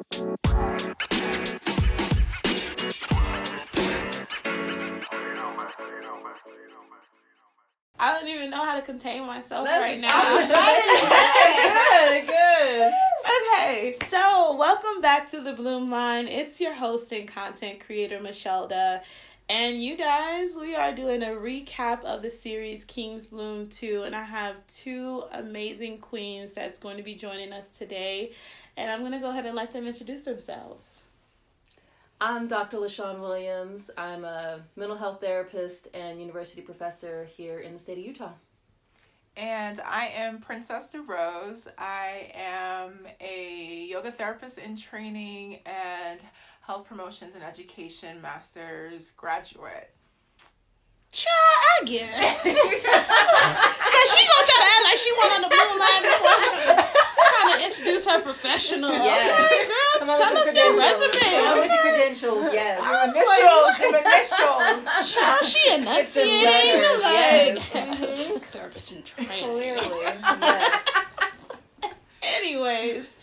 I don't even know how to contain myself Let's- right now. good, good. Okay, so welcome back to the Bloom Line. It's your host and content creator, Michelda. And you guys, we are doing a recap of the series King's Bloom Too. And I have two amazing queens that's going to be joining us today. And I'm going to go ahead and let them introduce themselves. I'm Dr. LaShawn Williams. I'm a mental health therapist and university professor here in the state of Utah. And I am Princesse DesRose. I am a yoga therapist in training and health promotions and education master's graduate. Child, I guess. Because she gonna try to act like she went on the Bloom Line before. Trying to introduce her professional. Yes. Okay, girl, tell us your credentials. resume. Come on with okay? credentials, yes. I was like, Initials, initials. Child, she enunciating letters, like yes. Mhm. therapist in training. Clearly, yes. Anyways,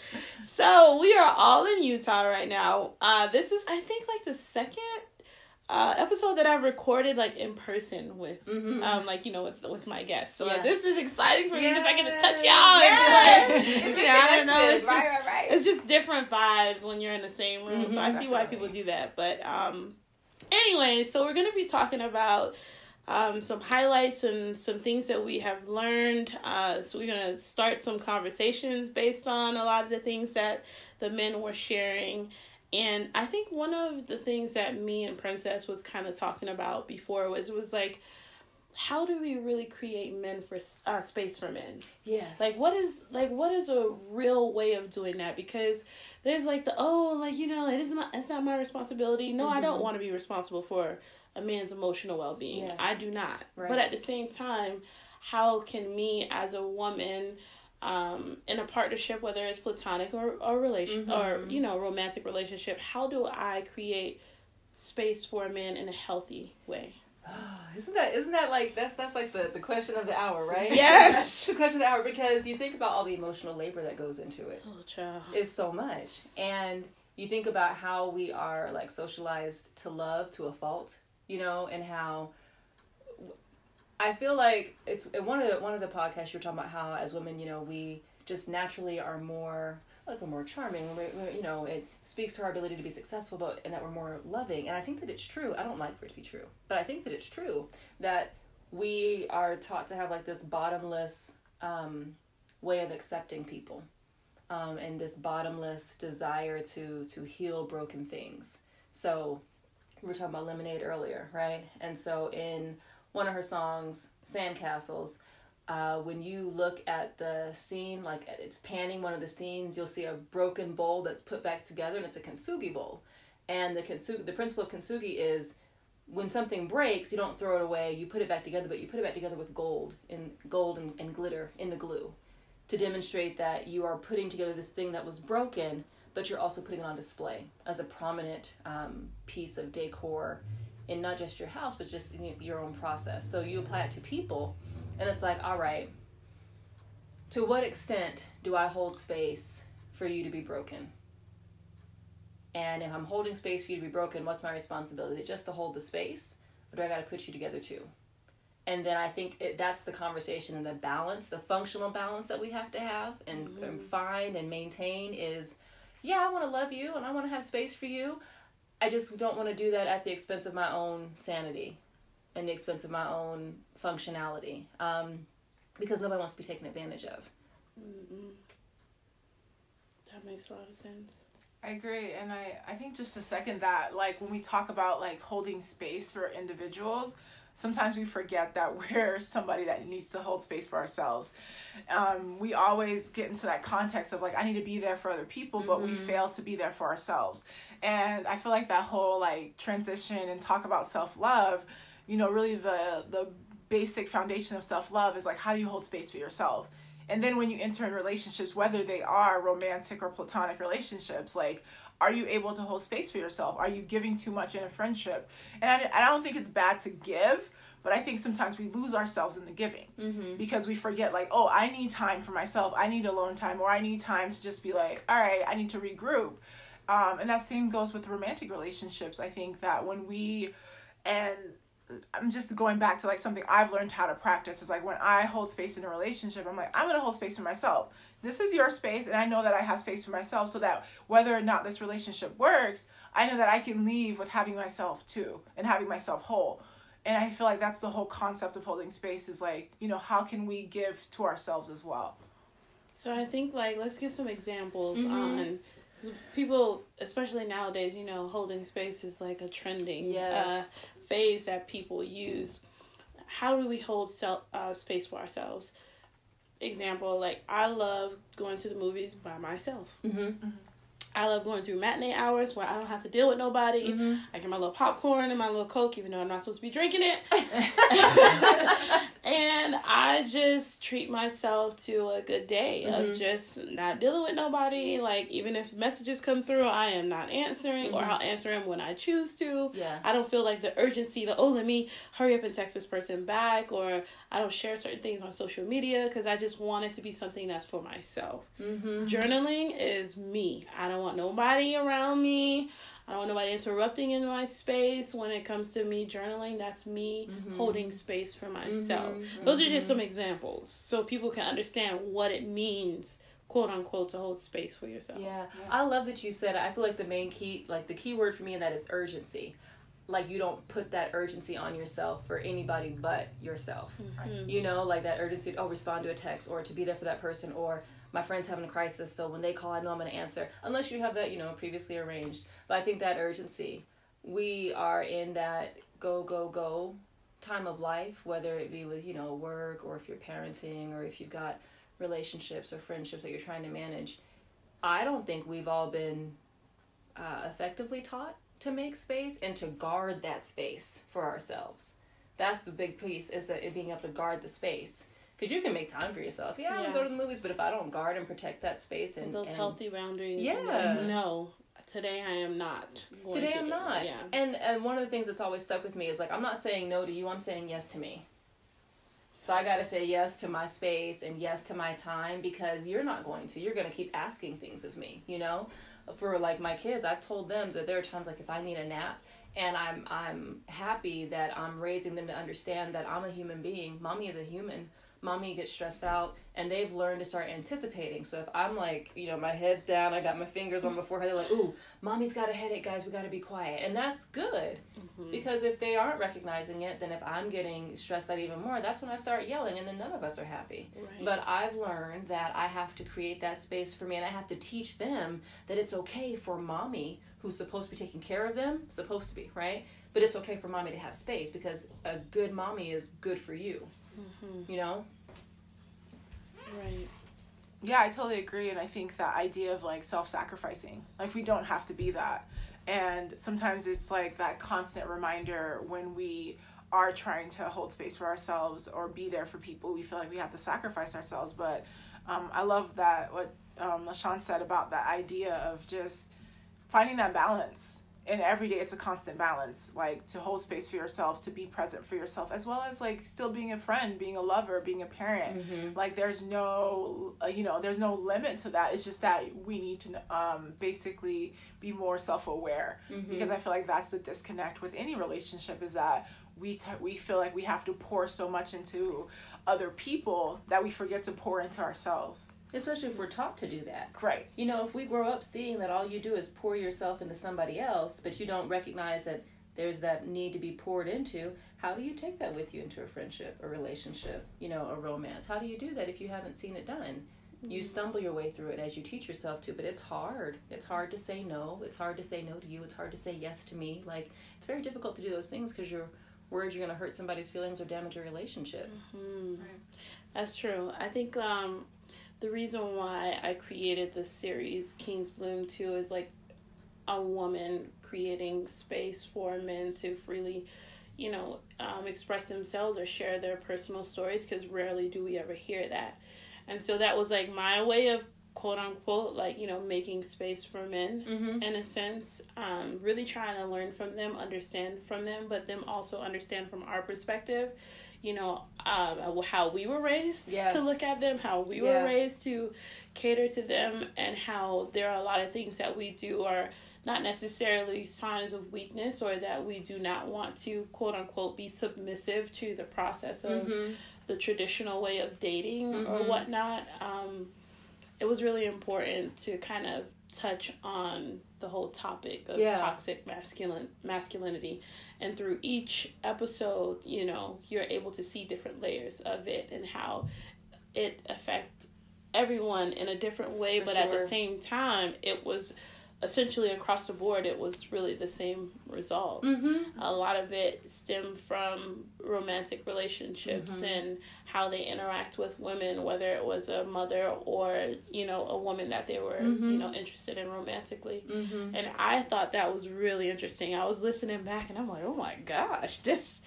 so we are all in Utah right now. Uh, this is I think like the second uh, episode that I've recorded like in person with Mhm. um like you know with with my guests. So Yeah. this is exciting for me because I get to touch y'all Yes. and be like, yeah, I don't know. It's right, just, right, right. it's just different vibes when you're in the same room. So I Mhm. see why people do that. But um anyway, so we're gonna be talking about um, some highlights and some things that we have learned. Uh, so we're gonna start some conversations based on a lot of the things that the men were sharing. And I think one of the things that me and Princesse was kind of talking about before was was like, how do we really create men for uh, space for men? Yes. Like what is like what is a real way of doing that? Because there's like the oh like you know it is my it's not my responsibility. No, I don't Mhm. want to be responsible for a man's emotional well being. Yeah. I do not. Right. But at the same time, how can me as a woman um, in a partnership, whether it's platonic or or relation or Mhm. you know romantic relationship, how do I create space for a man in a healthy way? isn't that isn't that like that's that's like the, the question of the hour, right? Yes. the question of the hour because you think about all the emotional labor that goes into it. Oh, child. is so much. And you think about how we are like socialized to love to a fault, you know, and how I feel like it's one of the one of the podcasts you were talking about how as women, you know, we just naturally are more like we're more charming, we're, you know, it speaks to our ability to be successful, but and that we're more loving. And I think that it's true. I don't like for it to be true, but I think that it's true that we are taught to have like this bottomless um, way of accepting people um, and this bottomless desire to to heal broken things. So we were talking about lemonade earlier, right? And so in one of her songs, Sandcastles, uh, when you look at the scene, like it's panning one of the scenes, you'll see a broken bowl that's put back together, and it's a kintsugi bowl. And the kintsugi, the principle of kintsugi is when something breaks, you don't throw it away, you put it back together, but you put it back together with gold and gold and, and glitter in the glue to demonstrate that you are putting together this thing that was broken, but you're also putting it on display as a prominent um, piece of decor in not just your house, but just in your own process. So you apply it to people, and it's like, all right, to what extent do I hold space for you to be broken? And if I'm holding space for you to be broken, what's my responsibility? Just to hold the space, or do I got to put you together too? and then I think it, that's the conversation and the balance, the functional balance that we have to have and, and find and maintain is, yeah, I want to love you and I want to have space for you. I just don't want to do that at the expense of my own sanity and the expense of my own functionality um, because nobody wants to be taken advantage of. Mm-mm. That makes a lot of sense. I agree, and I I think just to second that, like when we talk about like holding space for individuals, sometimes we forget that we're somebody that needs to hold space for ourselves. Um, we always get into that context of like I need to be there for other people, but we Mhm. fail to be there for ourselves. And I feel like that whole like transition and talk about self love, you know, really the the basic foundation of self love is like how do you hold space for yourself. And then when you enter in relationships, whether they are romantic or platonic relationships, like, are you able to hold space for yourself? Are you giving too much in a friendship? And I, I don't think it's bad to give, but I think sometimes we lose ourselves in the giving Mm-hmm. because we forget, like, oh, I need time for myself. I need alone time, or I need time to just be like, all right, I need to regroup. Um, and that same goes with romantic relationships. I think that when we, and I'm just going back to like something I've learned how to practice is like when I hold space in a relationship, I'm like, I'm going to hold space for myself. This is your space, and I know that I have space for myself so that whether or not this relationship works, I know that I can leave with having myself too and having myself whole. And I feel like that's the whole concept of holding space is like, you know, how can we give to ourselves as well? So I think like let's give some examples Mhm. on because people, especially nowadays, you know, holding space is like a trending Yes. uh, phase that people use. How do we hold self uh, space for ourselves? Example, like I love going to the movies by myself. Mm-hmm. I love going through matinee hours where I don't have to deal with nobody. Mm-hmm. I get my little popcorn and my little coke, even though I'm not supposed to be drinking it. and I just treat myself to a good day Mhm. of just not dealing with nobody. Like even if messages come through, I am not answering, or Mhm. I'll answer them when I choose to. Yeah. I don't feel like the urgency to oh let me hurry up and text this person back, or I don't share certain things on social media because I just want it to be something that's for myself. Mm-hmm. Journaling is me. I don't want nobody around me. I don't want nobody interrupting in my space when it comes to me journaling. That's me Mhm. holding space for myself. Mhm. Those are just Mhm. some examples so people can understand what it means, quote unquote, to hold space for yourself. Yeah. I love that you said. I feel like the main key, like the key word for me in that is urgency. Like you don't put that urgency on yourself for anybody but yourself. Mhm. You know, like that urgency to oh respond to a text or to be there for that person or my friend's having a crisis, so when they call, I know I'm going to answer. Unless you have that, you know, previously arranged. But I think that urgency, we are in that go go go time of life, whether it be with you know work or if you're parenting or if you've got relationships or friendships that you're trying to manage. I don't think we've all been uh, effectively taught to make space and to guard that space for ourselves. That's the big piece is that it being able to guard the space. Because you can make time for yourself. Yeah, I Yeah. would go to the movies, but if I don't guard and protect that space and Those and healthy boundaries. Yeah. like, no, today I am not. Today to I'm not. Yeah. And and one of the things that's always stuck with me is like I'm not saying no to you. I'm saying yes to me. So I got to say yes to my space and yes to my time because you're not going to. You're going to keep asking things of me, you know? For like my kids, I've told them that there are times like if I need a nap and I'm I'm happy that I'm raising them to understand that I'm a human being. Mommy is a human. Mommy gets stressed out and they've learned to start anticipating. So if I'm like, you know, my head's down, I got my fingers on my forehead, they're like, ooh, mommy's got a headache, guys, we gotta be quiet. And that's good. Mhm. Because if they aren't recognizing it, then if I'm getting stressed out even more, that's when I start yelling, and then none of us are happy. Right. But I've learned that I have to create that space for me, and I have to teach them that it's okay for mommy, who's supposed to be taking care of them, supposed to be, right? But it's okay for mommy to have space because a good mommy is good for you, Mhm. you know? Right. Yeah, I totally agree. And I think that idea of like self sacrificing, like we don't have to be that. And sometimes it's like that constant reminder when we are trying to hold space for ourselves or be there for people, we feel like we have to sacrifice ourselves. But um, I love that what um, LaShawn said about that idea of just finding that balance. And every day it's a constant balance, like to hold space for yourself, to be present for yourself, as well as like still being a friend, being a lover, being a parent Mm-hmm. like there's no uh, you know there's no limit to that it's just that we need to um basically be more self-aware Mm-hmm. because i feel like that's the disconnect with any relationship is that we t- we feel like we have to pour so much into other people that we forget to pour into ourselves Especially if we're taught to do that. right You know, if we grow up seeing that all you do is pour yourself into somebody else, but you don't recognize that there's that need to be poured into, how do you take that with you into a friendship, a relationship, you know, a romance? How do you do that if you haven't seen it done? You stumble your way through it as you teach yourself to, but it's hard. It's hard to say no. It's hard to say no to you. It's hard to say yes to me. Like, it's very difficult to do those things because you're worried you're going to hurt somebody's feelings or damage a relationship. Hmm. That's true. I think um, the reason why I created this series, King's Bloom, Too, is like a woman creating space for men to freely, you know, um, express themselves or share their personal stories because rarely do we ever hear that. And so that was like my way of quote unquote like you know making space for men Mm-hmm. in a sense um, really trying to learn from them understand from them but them also understand from our perspective you know uh, how we were raised Yeah. to look at them how we Yeah. were raised to cater to them and how there are a lot of things that we do are not necessarily signs of weakness or that we do not want to quote unquote be submissive to the process of Mm-hmm. the traditional way of dating or Mhm. whatnot. Um, it was really important to kind of touch on the whole topic of Yeah. toxic masculine masculinity, and through each episode, you know, you're able to see different layers of it and how it affects everyone in a different way. For but at the same time, it was essentially across the board. It was really the same result Mm-hmm. a lot of it stemmed from romantic relationships Mm-hmm. and how they interact with women whether it was a mother or you know a woman that they were Mhm. you know interested in romantically Mm-hmm. and i thought that was really interesting i was listening back and i'm like oh my gosh this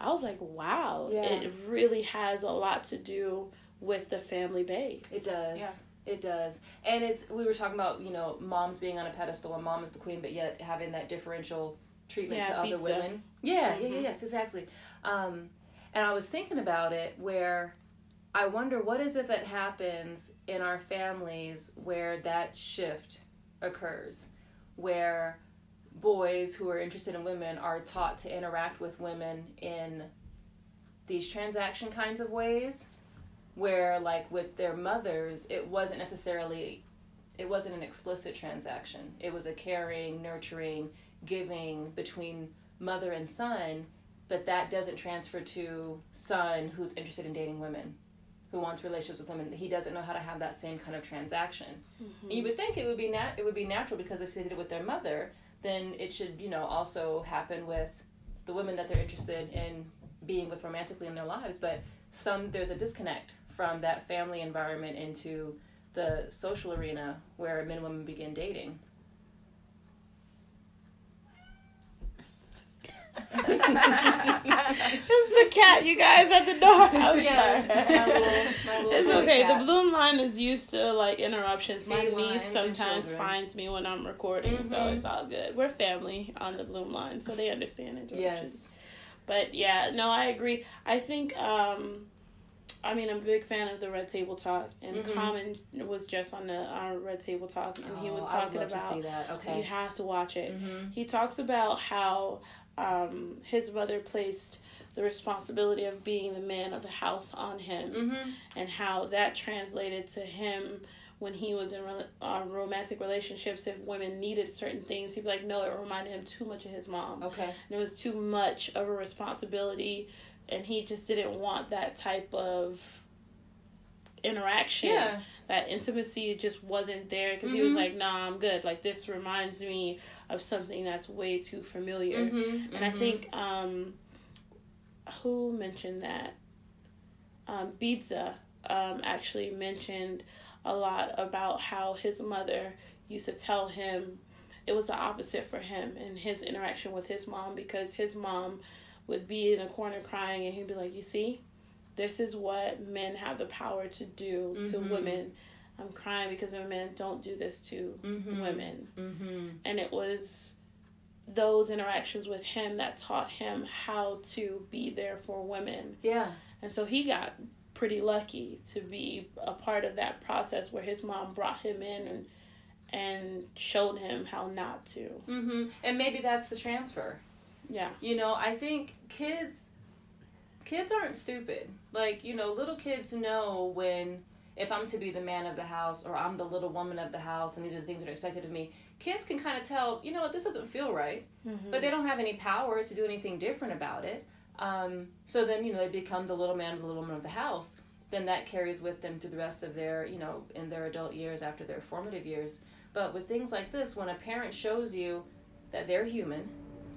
i was like wow Yeah. it really has a lot to do with the family base It does. Yeah. It does. And it's we were talking about, you know, moms being on a pedestal and mom is the queen, but yet having that differential treatment Yeah, to other women. Yeah, yeah, yeah, yes, exactly. Um, and I was thinking about it where I wonder what is it that happens in our families where that shift occurs, where boys who are interested in women are taught to interact with women in these transaction kinds of ways where like with their mothers it wasn't necessarily it wasn't an explicit transaction. It was a caring nurturing giving between mother and son but that doesn't transfer to son who's interested in dating women who wants relationships with women. He doesn't know how to have that same kind of transaction. And you would think it would be nat- it would be natural because if they did it with their mother then it should you know also happen with the women that they're interested in being with romantically in their lives. But some there's a disconnect from that family environment into the social arena where men and women begin dating. it's the cat you guys at the door i'm Yes, sorry my little- my little it's okay. cat. The bloom line is used to like interruptions. My Felines niece sometimes finds me when I'm recording, so Mhm. it's all good. We're family on the bloom line, so they understand interruptions. Yes. But yeah, no, I agree. I think um I mean I'm a big fan of the Red Table Talk and Mhm. Common was just on the Red Table Talk and he was Oh, talking about see that. you have to watch it. Mhm. He talks about how um, his mother placed the responsibility of being the man of the house on him, Mhm. and how that translated to him when he was in uh, romantic relationships. If women needed certain things, he'd be like, "No, it reminded him too much of his mom. Okay. And it was too much of a responsibility, and he just didn't want that type of interaction." Yeah. that intimacy just wasn't there because he was Mhm. like, "Nah, I'm good. Like this reminds me of something that's way too familiar." Mhm. And I Mhm. think um, who mentioned that? Um, Pizza um, actually mentioned a lot about how his mother used to tell him it was the opposite for him and his interaction with his mom because his mom would be in a corner crying and he'd be like, "You see, this is what men have the power to do to Mhm. women. I'm crying because men don't do this to Mhm. women." Mhm. and it was those interactions with him that taught him how to be there for women Yeah. and so he got pretty lucky to be a part of that process where his mom brought him in and and showed him how not to hmm And maybe that's the transfer. Yeah You know, I think kids kids aren't stupid. Like, you know, little kids know when if I'm to be the man of the house or I'm the little woman of the house and these are the things that are expected of me, kids can kind of tell, you know what, this doesn't feel right. But they don't have any power to do anything different about it. Um, so then, you know, they become the little man or the little woman of the house. Then that carries with them through the rest of their, you know, in their adult years after their formative years. But with things like this, when a parent shows you that they're human,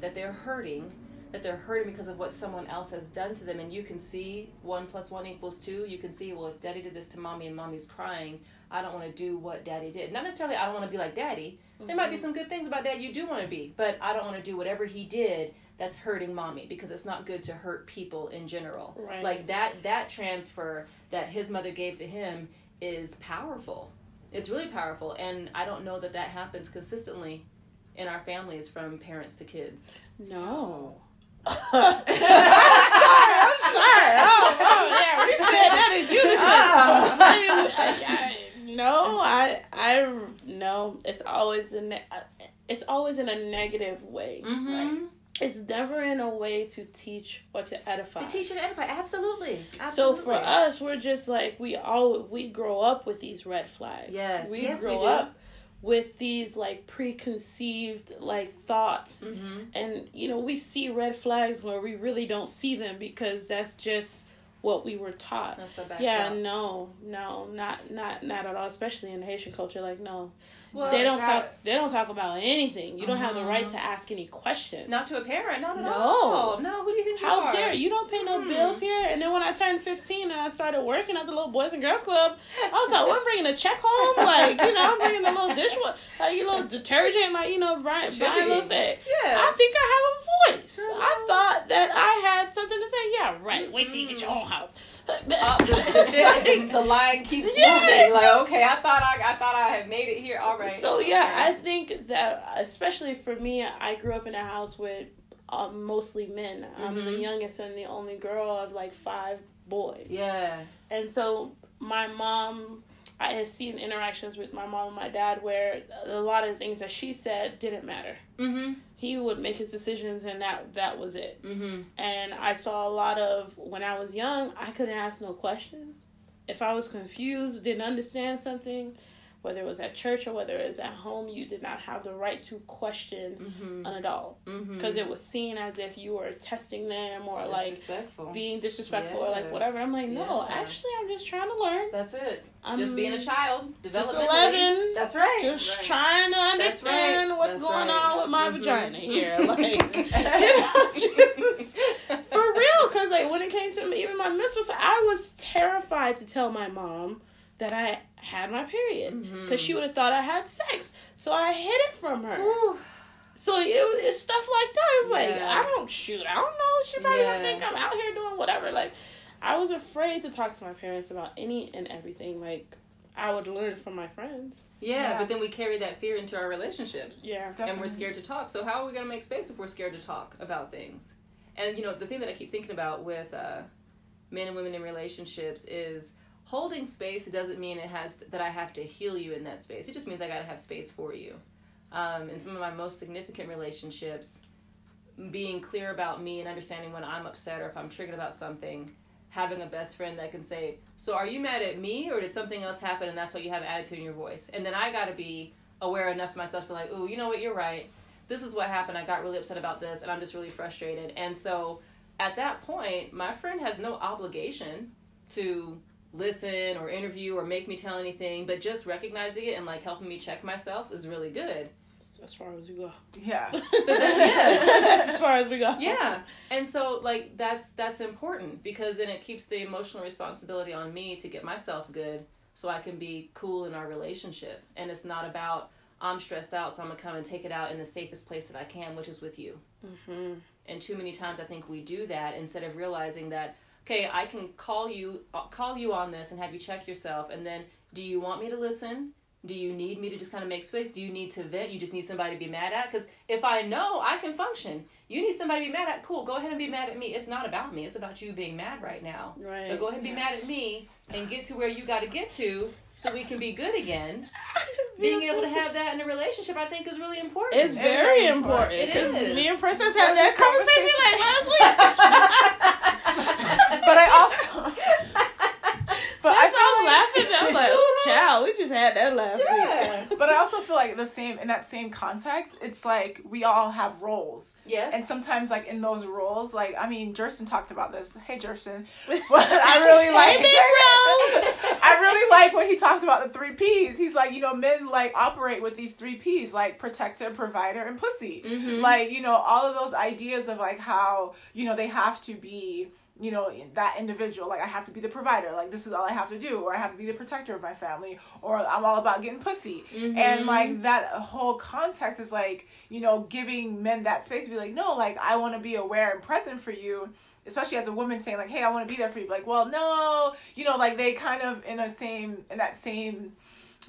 that they're hurting, that they're hurting because of what someone else has done to them, and you can see one plus one equals two, you can see, well, if daddy did this to mommy and mommy's crying, I don't want to do what daddy did. Not necessarily I don't want to be like daddy. There might be mm-hmm. some good things about dad you do want to be, but I don't want to do whatever he did that's hurting mommy because it's not good to hurt people in general. Right. Like that that transfer that his mother gave to him is powerful. It's really powerful, and I don't know that that happens consistently in our families from parents to kids. No. I'm sorry. I'm sorry. Oh, oh yeah, we said that in unison. I mean, I, I, no, I, I, no. It's always in, it's always in a negative way. Mm-hmm. It's never in a way to teach or to edify. To teach and edify, absolutely. So for us, we're just like we all we grow up with these red flags. Yes, we yes, we grow do. up with these like preconceived like thoughts, Mm-hmm. and you know we see red flags where we really don't see them because that's just what we were taught. That's the Yeah, no, no, not not not at all. Especially in Haitian culture, like no, Well, they don't that- talk. They don't talk about anything. You don't have the right Mhm. to ask any questions. Not to a parent, not at No. all. No, who do you think you How are? dare you? Don't pay no Hmm. bills here. And then when I turned 15 and I started working at the little Boys and Girls Club, I was like, well, I'm bringing a check home. Like, you know, I'm bringing a little dishwasher, like, you know, detergent, like, you know, Brian, Brian will say, Yeah. I think I have a voice. Girl. I thought that I had something to say. Yeah, right. Wait till you get your own house. Uh, the, the, the line keeps Yeah, moving. Like, okay, I thought I, I thought I had made it here. All right. So yeah. I think that especially for me, I grew up in a house with um, mostly men. I'm the Mhm. youngest and the only girl of like five boys. yeah. And so my mom, I had seen interactions with my mom and my dad where a lot of the things that she said didn't matter. Mm-hmm. He would make his decisions and that that was it. Mm-hmm. And I saw a lot of when I was young, I couldn't ask no questions. If I was confused, didn't understand something, whether it was at church or whether it was at home, you did not have the right to question Mm-hmm. an adult Mm-hmm. because it was seen as if you were testing them or like being disrespectful or like whatever. I'm like, no, Yeah. actually, I'm just trying to learn. That's it. I'm just being a child. just 11, That's right. just Right. trying to understand right. what's That's going right. on with my Mhm. vagina here. Like, you know, just for real. Because like when it came to me, even my mistress, I was terrified to tell my mom that I had my period because she would have thought I had sex. So I hid it from her. Whew. So it, was- it's stuff like that. It's like Yeah. I don't shoot. I don't know. She probably Yeah. don't think I'm out here doing whatever. Like I was afraid to talk to my parents about any and everything. Like I would learn from my friends. Yeah, Yeah. but then we carry that fear into our relationships. Yeah. and we're scared to talk. So how are we going to make space if we're scared to talk about things? And you know, the thing that I keep thinking about with uh, men and women in relationships is holding space doesn't mean it has that I have to heal you in that space. It just means I got to have space for you. Um, in some of my most significant relationships, being clear about me and understanding when I'm upset or if I'm triggered about something, having a best friend that can say, "So are you mad at me, or did something else happen, and that's why you have attitude in your voice?" And then I got to be aware enough of myself to be like, "Oh, you know what? You're right. This is what happened. I got really upset about this, and I'm just really frustrated." And so, at that point, my friend has no obligation to listen or interview or make me tell anything, but just recognizing it and like helping me check myself is really good. As far as we go. Yeah. That's as far as we go. yeah and so like that's that's important because then it keeps the emotional responsibility on me to get myself good so i can be cool in our relationship and it's not about i'm stressed out so i'm gonna come and take it out in the safest place that i can which is with you hmm and too many times i think we do that instead of realizing that okay i can call you uh, call you on this and have you check yourself and then do you want me to listen? Do you need me to just kind of make space? Do you need to vent? You just need somebody to be mad at? Because if i know i can function. You need somebody to be mad at? Cool go ahead and be mad at me. It's not about me it's about you being mad right now. Right. but go ahead and be Yeah. mad at me and get to where you got to get to so we can be good again. Being able to have that in a relationship i think is really important. It's very important. It 'cause is. Me and Princesse had that conversation like last week. But I also. But I That's feel I'm laughing. I was like, "Oh, child, we just had that last yeah But I also feel like the same in that same context, it's like we all have roles. yes And sometimes like in those roles, like I mean Jerson talked about this. Hey Jerson. But I really like big bro. I really like when he talked about the three P's. He's like, you know, men like operate with these three P's, like protector, provider, and pussy. Mhm. Like, you know, all of those ideas of like how, you know, they have to be, you know, that individual. Like, I have to be the provider. Like, this is all I have to do. Or I have to be the protector of my family. Or I'm all about getting pussy. Mhm. And like that whole context is like, you know, giving men that space to be like, no, like, I want to be aware and present for you especially as a woman saying like hey i want to be there for you like well no you know like they kind of in a same in that same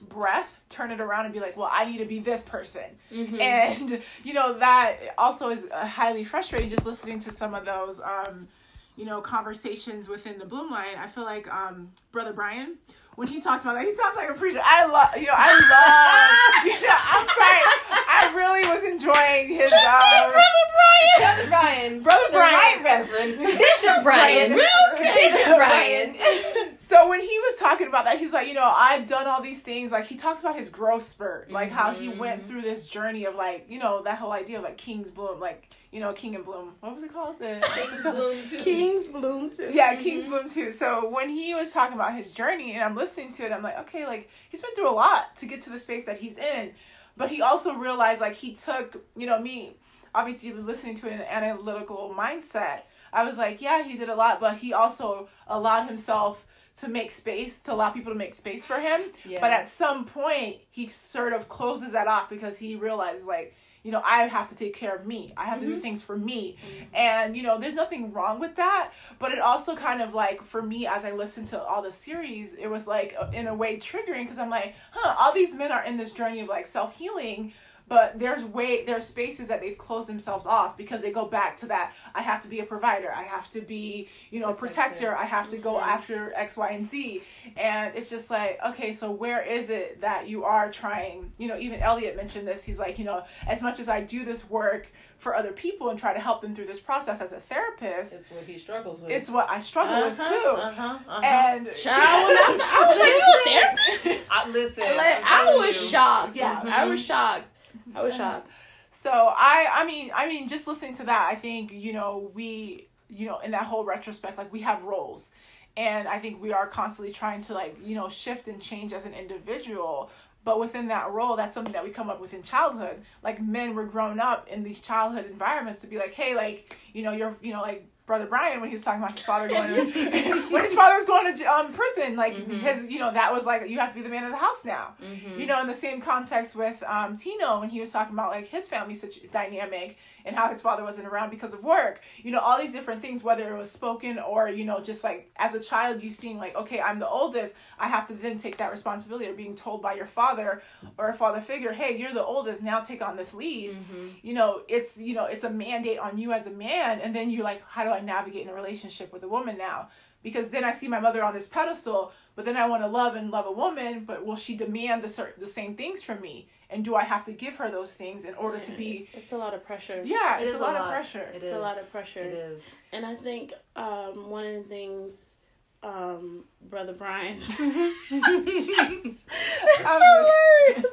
breath turn it around and be like well i need to be this person Mhm. and you know that also is uh, highly frustrating just listening to some of those um you know conversations within the bloom line i feel like um brother brian when he talked about that he sounds like a preacher i love you know i love you know, i'm sorry i really was enjoying his um, Brother Brian. Brother the Brian. Right Reverend. Bishop Brian. Bishop Brian. so when he was talking about that he's like you know i've done all these things. Like he talks about his growth spurt like how he went mm-hmm. through this journey of like you know that whole idea of like king's bloom like you know king and bloom. What was it called? The King's Bloom too. yeah mm-hmm. king's bloom too. So when he was talking about his journey and i'm listening to it i'm like okay like he's been through a lot to get to the space that he's in. But he also realized like he took you know me obviously listening to an analytical mindset i was like yeah he did a lot but he also allowed himself to make space to allow people to make space for him. Yeah. but at some point he sort of closes that off because he realizes like you know i have to take care of me. I have to do mm-hmm. things for me. Mm-hmm. And you know there's nothing wrong with that. But it also kind of like for me as i listened to all the series it was like in a way triggering because i'm like huh all these men are in this journey of like self-healing but there's way there's spaces that they've closed themselves off because they go back to that i have to be a provider i have to be you know a Protector. protector i have to go after x y and z and it's just like okay so where is it that you are trying you know even elliot mentioned this he's like you know as much as i do this work for other people and try to help them through this process as a therapist It's what he struggles with. it's what i struggle with Uh-huh, too Uh-huh, uh-huh. and Child, when I, I was like, you a therapist? I, listen, Like, I'm I telling was you. shocked. Yeah. I was shocked. I was shocked. So I I mean I mean just listening to that I think you know we you know in that whole retrospect like we have roles. And I think we are constantly trying to like you know shift and change as an individual. But within that role that's something that we come up with in childhood. Like men were grown up in these childhood environments to be like hey like you know you're you know like brother Brian when he was talking about his father going to, when his father was going to um prison like his you know that was like you have to be the man of the house now Mhm. you know, in the same context with um, Tino when he was talking about like his family such dynamic and how his father wasn't around because of work. You know, all these different things, whether it was spoken or you know, just like as a child, you seeing like, okay, I'm the oldest, I have to then take that responsibility of being told by your father or a father figure, hey, you're the oldest, now take on this lead. Mm-hmm. You know, it's you know, it's a mandate on you as a man, and then you're like, how do I navigate in a relationship with a woman now? Because then I see my mother on this pedestal, but then I want to love and love a woman, but will she demand the certain the same things from me? And do I have to give her those things in order to be? It's a lot of pressure. Yeah, It it's is a lot, of pressure. It It's is. a lot of pressure. It is. And I think um, one of the things um, Brother Brian. I'm hilarious.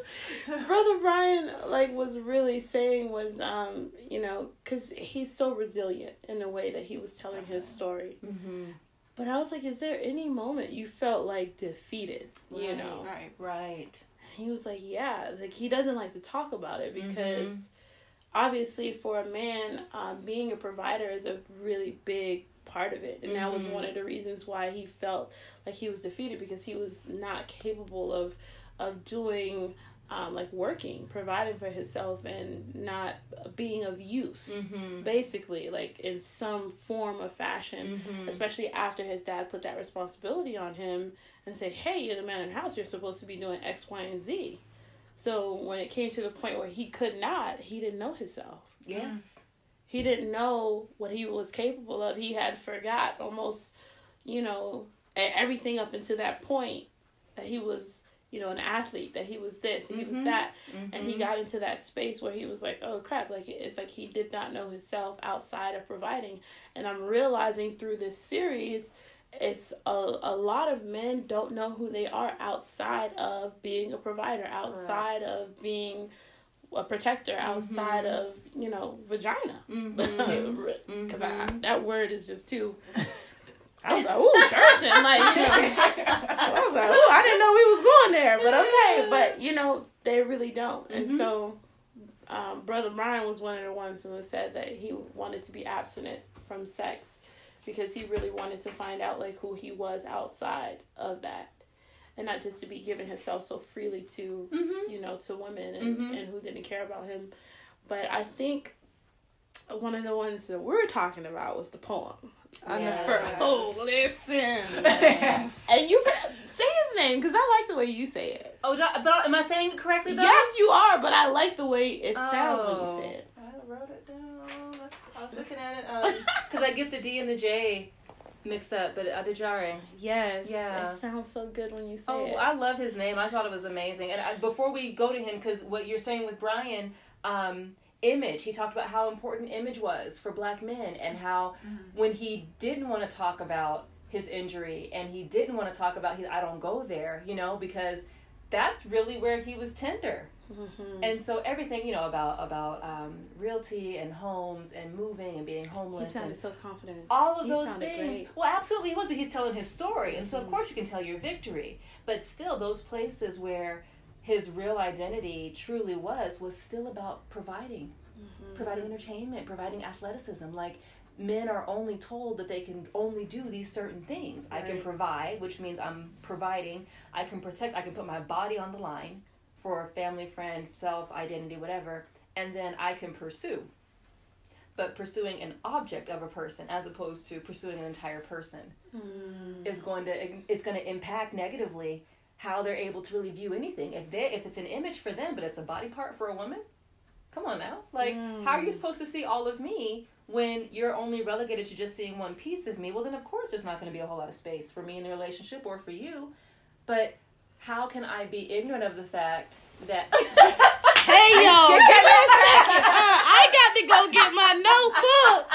Brother Brian like was really saying was um, you know, cuz he's so resilient in the way that he was telling his story. Mm-hmm. But I was like, is there any moment you felt like defeated, you Right. know? Right. Right. And he was like, yeah, like he doesn't like to talk about it because obviously for a man, um, being a provider is a really big part of it. And that was one of the reasons why he felt like he was defeated because he was not capable of of doing um, like working, providing for himself and not being of use. Mm-hmm. Basically, like in some form of fashion Mm-hmm. especially after his dad put that responsibility on him and said, "Hey, you're the man in the house. You're supposed to be doing X, Y, and Z." So when it came to the point where he could not, he didn't know himself. Yes. He didn't know what he was capable of. He had forgot almost, you know, everything up until that point that he was, you know, an athlete. That he was this, and he was Mhm. that, and Mm-hmm. he got into that space where he was like, "Oh crap!" Like it's like he did not know himself outside of providing. And I'm realizing through this series, it's a a lot of men don't know who they are outside of being a provider, outside of being a protector, outside Mhm. of you know vagina. Mm-hmm. Because that word is just too. I was like, ooh, Jerson, like you know. I was like, oh, I didn't know we was going there, but okay. But you know, they really don't. And Mhm. so, um, Brother Brian was one of the ones who said that he wanted to be abstinent from sex because he really wanted to find out like who he was outside of that, and not just to be giving himself so freely to Mm-hmm. you know to women and, Mhm. and who didn't care about him. But I think one of the ones that we're talking about was the poem. On the first, oh, listen. yes. And you say his name because I like the way you say it. Oh, do I- but am I saying it correctly though? Yes, you are, but I like the way it sounds when Oh. you say it. I wrote it down. I was looking at it because I get the D and the J mixed up, but Adejare. Yes. Yeah. It sounds so good when you say Oh, it. I love his name. I thought it was amazing. And I, before we go to him, because what you're saying with Brian, um, image. He talked about how important image was for black men, and how when he didn't want to talk about his injury, and he didn't want to talk about his, I don't go there, you know, because that's really where he was tender. Mhm. And so everything, you know, about about um, realty and homes and moving and being homeless. he sounded and so confident. all of He those things. great. Well, absolutely he was, but he's telling his story, and so of Mhm. course you can tell your victory. But still, those places where his real identity truly was was still about providing, Mhm. providing entertainment, providing athleticism. Like men are only told that they can only do these certain things. I can provide, which means I'm providing. I can protect. I can put my body on the line for family, friend, self, identity, whatever, and then I can pursue. But pursuing an object of a person as opposed to pursuing an entire person Mm. is going to it's going to impact negatively how they're able to really view anything. If they if it's an image for them, but it's a body part for a woman, come on now. Like, how are you Mm. supposed to see all of me when you're only relegated to just seeing one piece of me? Well, then of course there's not going to be a whole lot of space for me in the relationship or for you. But how can I be ignorant of the fact that Hey yo, give me a second. Uh, I got to go get my notebook.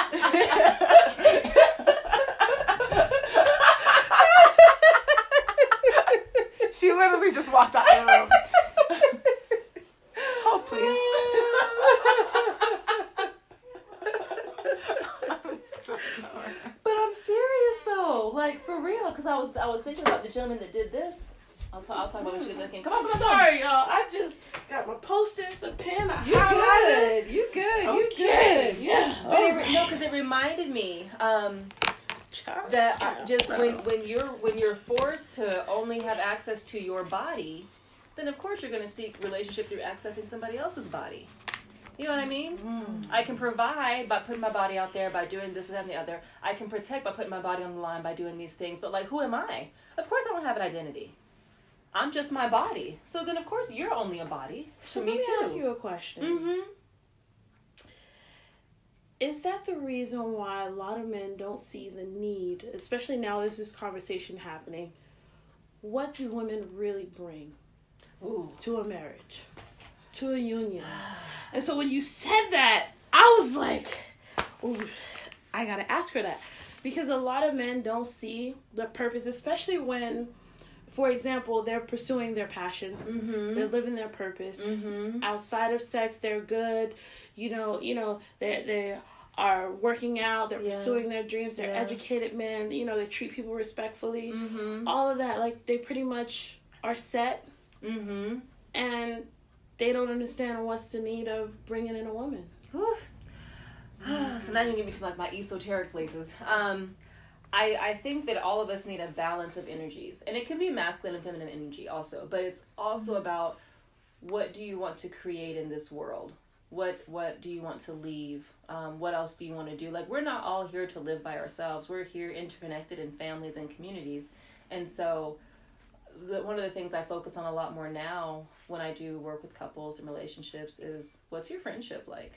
she literally just walked out of the room. Oh, please. I'm so. But I'm serious though, like for real, because I was I was thinking about the gentleman that did this. I'll, t- I'll talk about what you thinking. Come on, I'm come on. sorry, y'all. I just got my post-its, a pen, a You highlighter. good? You good? You good? Yeah. But it, re- no, because it reminded me um, Child. that uh, just when when you're when you're forced to only have access to your body, then of course you're going to seek relationship through accessing somebody else's body. You know what I mean? I can provide by putting my body out there, by doing this and that and the other. I can protect by putting my body on the line by doing these things. But like, who am I? Of course, I don't have an identity. I'm just my body. So then, of course, you're only a body. So let me too. ask you a question. Mm-hmm. Is that the reason why a lot of men don't see the need, especially now there's this conversation happening? What do women really bring Ooh. to a marriage, to a union? And so when you said that, I was like, Ooh, I gotta ask her that. Because a lot of men don't see the purpose, especially when, for example, they're pursuing their passion, Mm-hmm. they're living their purpose Mm-hmm. outside of sex they're good you know you know they they are working out they're Yeah. pursuing their dreams they're Yeah. educated men you know they treat people respectfully Mm-hmm. all of that like they pretty much are set Mm-hmm. and they don't understand what's the need of bringing in a woman so now you get me to like my esoteric places. Um, I I think that all of us need a balance of energies, and it can be masculine and feminine energy also, but it's also about what do you want to create in this world. What what do you want to leave? Um, what else do you want to do? Like we're not all here to live by ourselves. We're here interconnected in families and communities, and so the, one of the things I focus on a lot more now when I do work with couples and relationships is what's your friendship like?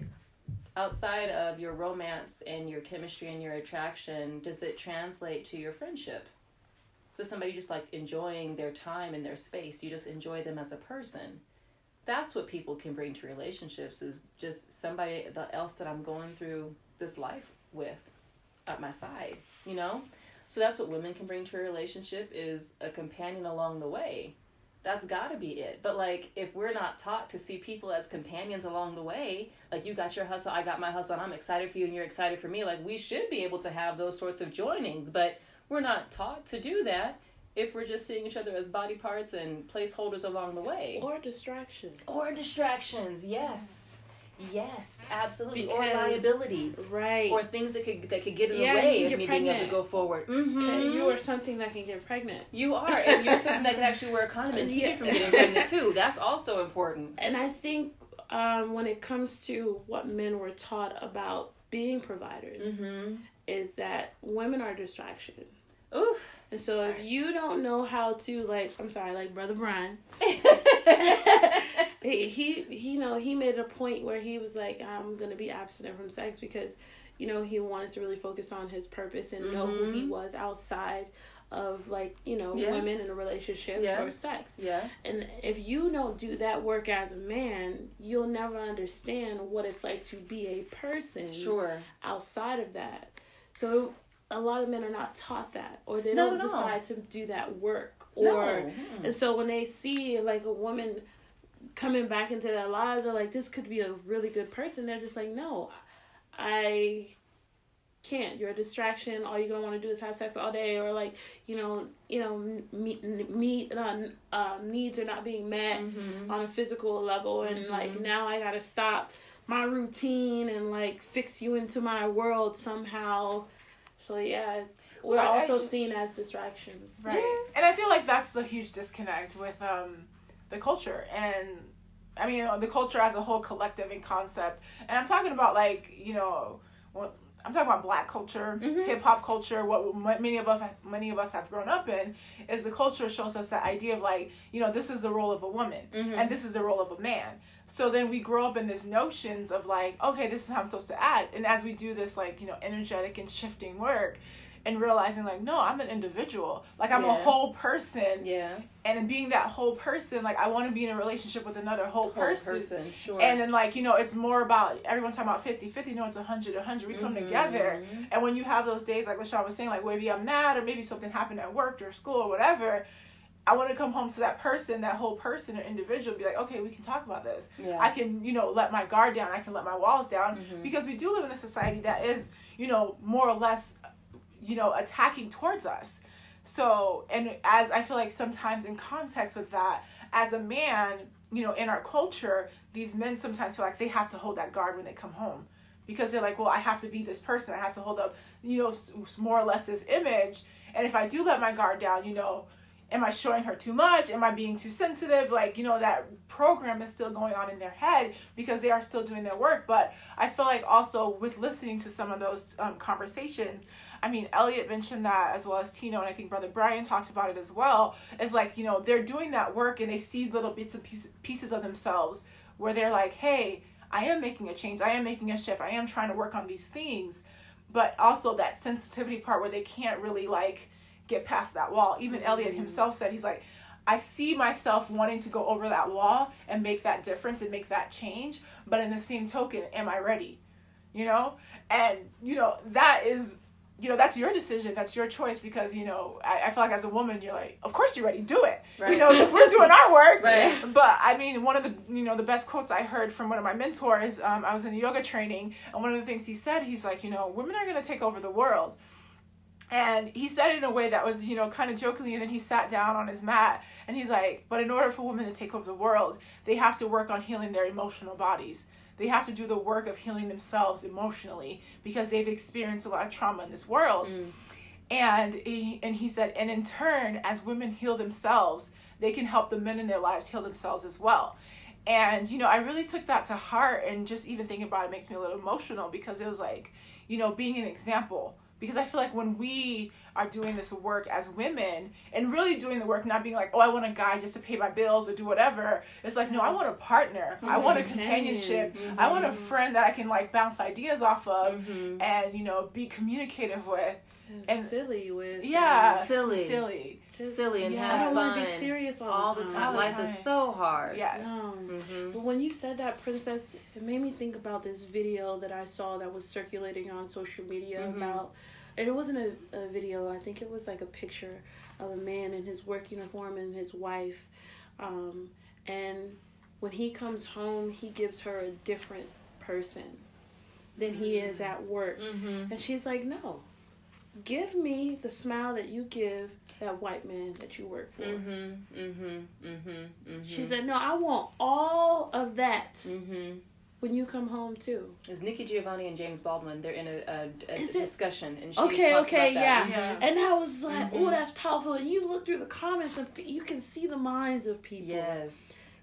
Outside of your romance and your chemistry and your attraction, does it translate to your friendship? Does somebody just like enjoying their time and their space? You just enjoy them as a person. That's what people can bring to relationships is just somebody else that I'm going through this life with at my side, you know? So that's what women can bring to a relationship is a companion along the way. That's got to be it. But like if we're not taught to see people as companions along the way, like you got your hustle, I got my hustle, and I'm excited for you and you're excited for me, like we should be able to have those sorts of joinings, but we're not taught to do that if we're just seeing each other as body parts and placeholders along the way. or distractions Or distractions, yes. Yes, absolutely. or liabilities. right Or things that could that could get in Yeah, the you way can of get me being able to go forward. Mm-hmm. you are something that can get pregnant You are, and you're something that can actually wear a condom and keep Yeah. you from getting pregnant too. That's also important. and i think um, when it comes to what men were taught about being providers Mm-hmm. is that women are a distraction Oof. And so if you don't know how to like, I'm sorry, like brother Brian, he he he you know he made a point where he was like, I'm gonna be abstinent from sex because, you know, he wanted to really focus on his purpose and know who he mm-hmm. was outside of like you know Yeah. women in a relationship Yeah. or sex. yeah. And if you don't do that work as a man, you'll never understand what it's like to be a person Sure. outside of that. So a lot of men are not taught that, or they Not don't at all. decide to do that work. Or Mm-mm. and so when they see like a woman coming back into their lives, or like this could be a really good person, they're just like, no, I can't. You're a distraction. All you're gonna want to do is have sex all day, or like you know, you know, meet meet uh, um, needs are not being met Mhm. on a physical level and Mhm. like now I gotta stop my routine and like fix you into my world somehow. So yeah, we're also just- seen as distractions. Right. And I feel like that's the huge disconnect with um, the culture and I mean the culture as a whole collective and concept. And I'm talking about like, you know, I'm talking about black culture, Mhm. hip hop culture, what many of us many of us have grown up in is the culture shows us that idea of like, you know, this is the role of a woman Mhm. and this is the role of a man. So then we grow up in these notions of like, okay, this is how I'm supposed to act. And as we do this like, you know, energetic and shifting work and realizing like, no, I'm an individual. Like I'm a whole person. Yeah. And in being that whole person, like I want to be in a relationship with another whole, Whole person. person. Sure. And then like, you know, it's more about everyone's talking about 50 50. No, it's 100 100. We come Mhm. together. And when you have those days, like LaShawn was saying, like maybe I'm mad or maybe something happened at work or school or whatever, I want to come home to that person, that whole person or individual, be like, okay, we can talk about this. Yeah. I can, you know, let my guard down. I can let my walls down Mhm. because we do live in a society that is, you know, more or less, you know, attacking towards us. So, and as I feel like sometimes in context with that, as a man, you know, in our culture, these men sometimes feel like they have to hold that guard when they come home because they're like, well, I have to be this person. I have to hold up, you know, more or less this image. And if I do let my guard down, you know, am I showing her too much? Am I being too sensitive? Like, you know, that program is still going on in their head because they are still doing their work. But I feel like also with listening to some of those um, conversations, I mean, Elliot mentioned that as well as Tino, and I think Brother Brian talked about it as well. Is like, you know, they're doing that work and they see little bits and pieces, pieces of themselves where they're like, hey, I am making a change. I am making a shift. I am trying to work on these things. But also that sensitivity part where they can't really like get past that wall. Even Elliot mm-hmm. himself said, he's like, I see myself wanting to go over that wall and make that difference and make that change. But in the same token, am I ready? You know? And, you know, that is, you know, that's your decision. That's your choice because, you know, I, I feel like as a woman, you're like, of course you're ready. Do it. Right. You know, because we're doing our work. Right. But I mean, one of the, you know, the best quotes I heard from one of my mentors, um, I was in yoga training, and one of the things he said, he's like, you know, women are going to take over the world. And he said it in a way that was, you know, kind of jokingly, and then he sat down on his mat and he's like, but in order for women to take over the world, they have to work on healing their emotional bodies. They have to do the work of healing themselves emotionally because they've experienced a lot of trauma in this world. Mm. And he, and he said, and in turn, as women heal themselves, they can help the men in their lives heal themselves as well. And, you know, I really took that to heart. And just even thinking about it makes me a little emotional because it was like, you know, being an example. Because I feel like when we are doing this work as women and really doing the work, not being like, oh, I want a guy just to pay my bills or do whatever. It's like, no, I want a partner. I want a Companion. companionship. I want a friend that I can like bounce ideas off of Mhm. and, you know, be communicative with. And And- silly with Yeah. Silly. Silly. just, Silly and Yeah. I don't want to be serious all, all the the time. time. All the Life is so hard. Yes. No. hmm But when you said that, Princesse, it made me think about this video that I saw that was circulating on social media Mhm. about. It wasn't a, a video. I think it was like a picture of a man in his work uniform and his wife. Um, and when he comes home, he gives her a different person than he is at work. hmm And she's like, no. Give me the smile that you give that white man that you work for. hmm hmm hmm She said, no, I want all of that when you come home too. Is Nikki Giovanni and James Baldwin. They're in a, a, a Is it? discussion, and she Okay, talks okay, about that. Yeah. And I was like, Mhm. oh, that's powerful. And you look through the comments and you can see the minds of people. Yes.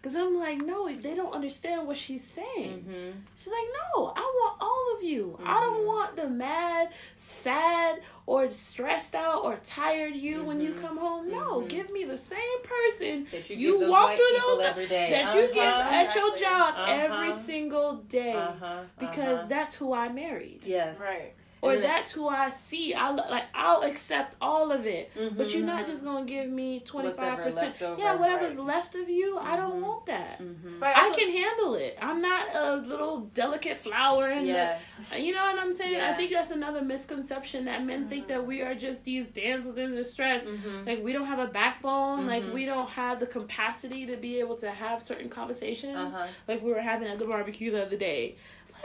Because I'm like, no, they don't understand what she's saying. hmm She's like, no, I want all of you. I don't Mm-hmm. want the mad, sad, or stressed out or tired you when you come home. No, Mhm. give me the same person That you, you walk through those every day. that you give Uh-huh. at your job Uh-huh. every single day Uh-huh. because uh-huh. that's who I married. yes, Right. Or And that's who I see. I will like I'll accept all of it, but you're not Mhm. just gonna give me twenty five percent. Yeah, whatever's right. left of you, I don't Mhm. want that. Mhm. But I also- can handle it. I'm not a little delicate flower in Yeah. You know what I'm saying? I think that's another misconception that men think that we are just these damsels in distress. Like we don't have a backbone. Like we don't have the capacity to be able to have certain conversations. Uh-huh. Like we were having at the barbecue the other day.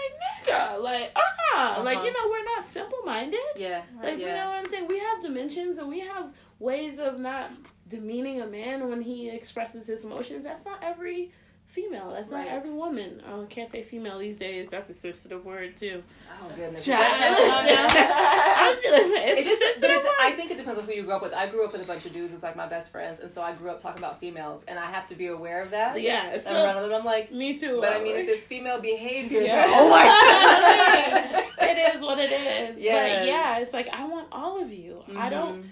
Like nigga, like uh, like Uh-huh. you know we're not simple minded. Yeah. Like you know what I'm saying? We have dimensions and we have ways of not demeaning a man when he expresses his emotions. That's not every female. That's not every woman. Oh, I can't say female these days. That's a sensitive word too. Oh goodness. Child, I'm just, it's It a just, sensitive it, word. I think it depends on who you grew up with. I grew up with a bunch of dudes as like my best friends, and so I grew up talking about females, and I have to be aware of that. yeah, And so around them, I'm like, me too. but I mean, if it's female behavior, Yeah. oh my god, it is what it is. Yes. But yeah, it's like I want all of you. I don't Mhm.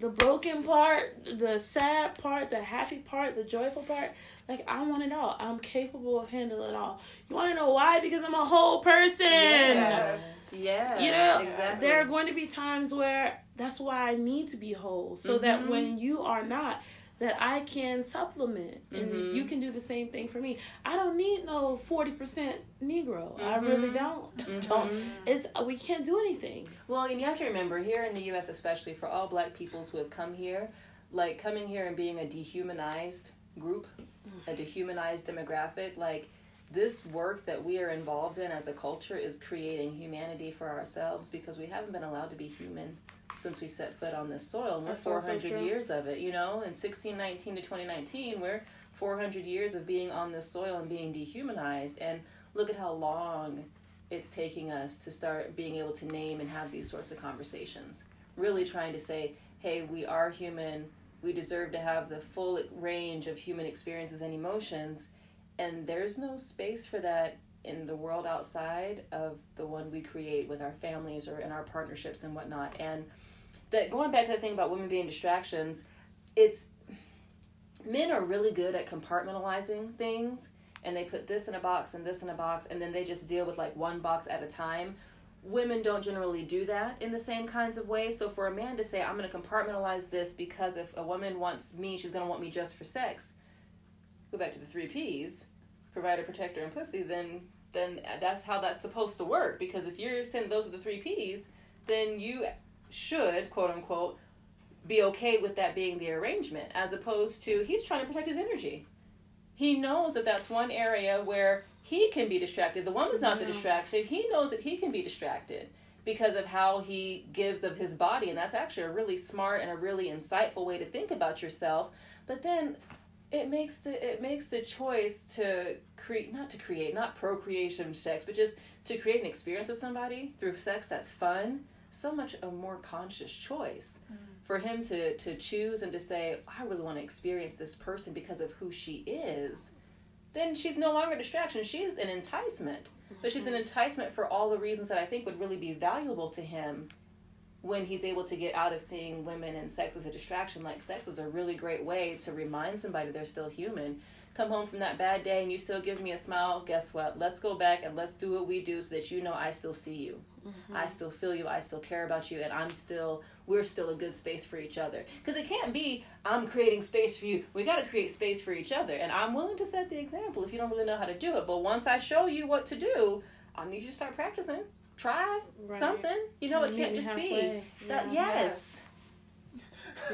The broken part, the sad part, the happy part, the joyful part. Like I want it all. I'm capable of handling it all. You want to know why? Because I'm a whole person. Yes. Yeah. You know, exactly. there are going to be times where that's why I need to be whole, so that Mhm. when you are not, that I can supplement and Mhm. you can do the same thing for me. I don't need no forty percent Negro. I really Mhm. don't. Mhm. Don't. It's we can't do anything. Well, and you have to remember here in the U.S., especially for all Black peoples who have come here, like coming here and being a dehumanized group, a dehumanized demographic, like this work that we are involved in as a culture is creating humanity for ourselves because we haven't been allowed to be human since we set foot on this soil. And we're That's 400 true. years of it, you know, in 1619 to 2019, we're 400 years of being on this soil and being dehumanized. And look at how long it's taking us to start being able to name and have these sorts of conversations. Really trying to say, hey, we are human. We deserve to have the full range of human experiences and emotions. And there's no space for that in the world outside of the one we create with our families or in our partnerships and whatnot. And that going back to the thing about women being distractions, it's men are really good at compartmentalizing things and they put this in a box and this in a box and then they just deal with like one box at a time. Women don't generally do that in the same kinds of ways. So for a man to say i'm going to compartmentalize this because if a woman wants me she's going to want me just for sex go back to the three p's provider protector and pussy then then that's how that's supposed to work. Because if you're saying those are the three p's then you should quote unquote be okay with that being the arrangement as opposed to he's trying to protect his energy he knows that that's one area where he can be distracted. The woman's not the distraction. He knows that he can be distracted because of how he gives of his body. And that's actually a really smart and a really insightful way to think about yourself. But then it makes the it makes the choice to create not to create, not procreation sex, but just to create an experience with somebody through sex that's fun, so much a more conscious choice mm. for him to to choose and to say i really want to experience this person because of who she is then she's no longer a distraction. She's an enticement. But she's an mm-hmm. enticement for all the reasons that i think would really be valuable to him when he's able to get out of seeing women and sex as a distraction. Like sex is a really great way to remind somebody they're still human come home from that bad day and you still give me a smile guess what let's go back and let's do what we do so that you know i still see you mm-hmm. I still feel you. I still care about you, and I'm still we're still a good space for each other. Because it can't be I'm creating space for you. We got to create space for each other, and I'm willing to set the example if you don't really know how to do it. But once I show you what to do, I need you to start practicing. Try Right. something. You know, it can't me just be halfway. that. Yes.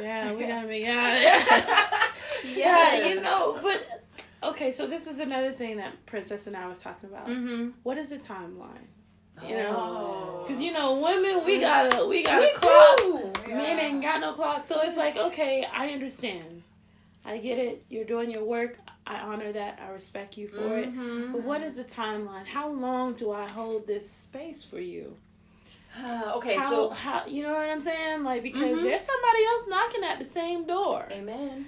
Yeah, we gotta be yeah, yes. Yes. Yeah, you know, but okay, so this is another thing that Princesse and I was talking about. Mm-hmm. What is the timeline? You Oh. know, because you know, women we got a we got Me a clock. too. Men ain't got no clock, so it's like okay, I understand. I get it. You're doing your work. I honor that. I respect you for it. Mhm. But what is the timeline? How long do I hold this space for you? okay, how, so how you know what I'm saying? Like because Mhm. there's somebody else knocking at the same door. amen.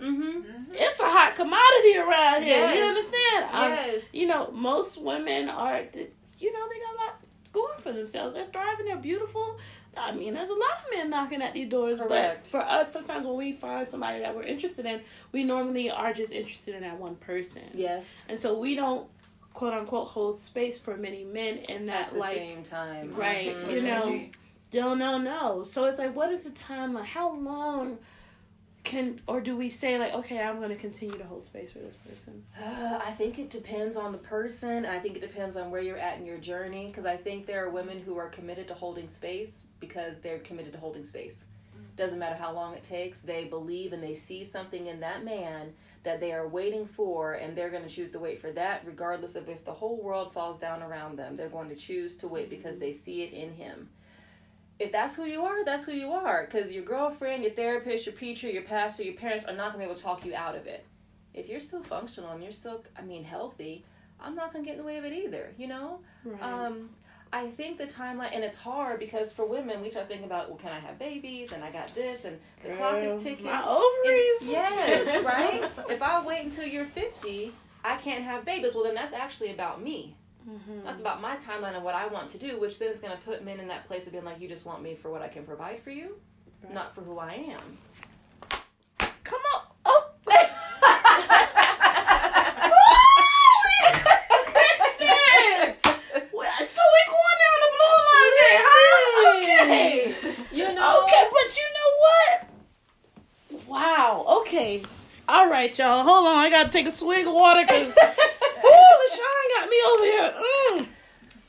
Mhm. Mm-hmm. Mhm. It's a hot commodity around here. You Yes. understand? Um, Yes. you know, most women are you know, they got a lot going for themselves. They're thriving. They're beautiful. I mean, there's a lot of men knocking at these doors. Correct. But for us, sometimes when we find somebody that we're interested in, we normally are just interested in that one person. Yes. And so we don't quote unquote hold space for many men in that At the like same time. Right, Mhm. you know. energy. no no no. So it's like what is the time like how long can or do we say like okay I'm gonna continue to hold space for this person? Uh, I think it depends on the person. and I think it depends on where you're at in your journey. Because I think there are women who are committed to holding space because they're committed to holding space. Doesn't matter how long it takes. They believe and they see something in that man that they are waiting for, and they're going to choose to wait for that, regardless of if the whole world falls down around them. They're going to choose to wait because they see it in him. If that's who you are, that's who you are. Because your girlfriend, your therapist, your preacher, your pastor, your parents are not going to be able to talk you out of it. If you're still functional and you're still i mean healthy i'm not gonna get in the way of it either you know? Right. um i think the timeline and it's hard because for women we start thinking about well can i have babies? And i got this and the clock is ticking. My ovaries. yes right? If i wait until you're 50 i can't have babies. Well then that's actually about me Mhm. that's about my timeline and what i want to do which then is going to put men in that place of being like you just want me for what i can provide for you Right. not for who i am Come on. Oh. So we going down the bloom line huh? Okay. you know Okay, but you know what? Wow. Okay. All right, y'all. Hold on. I gotta take a swig of water because ooh, LaShawn got me over here. Mm.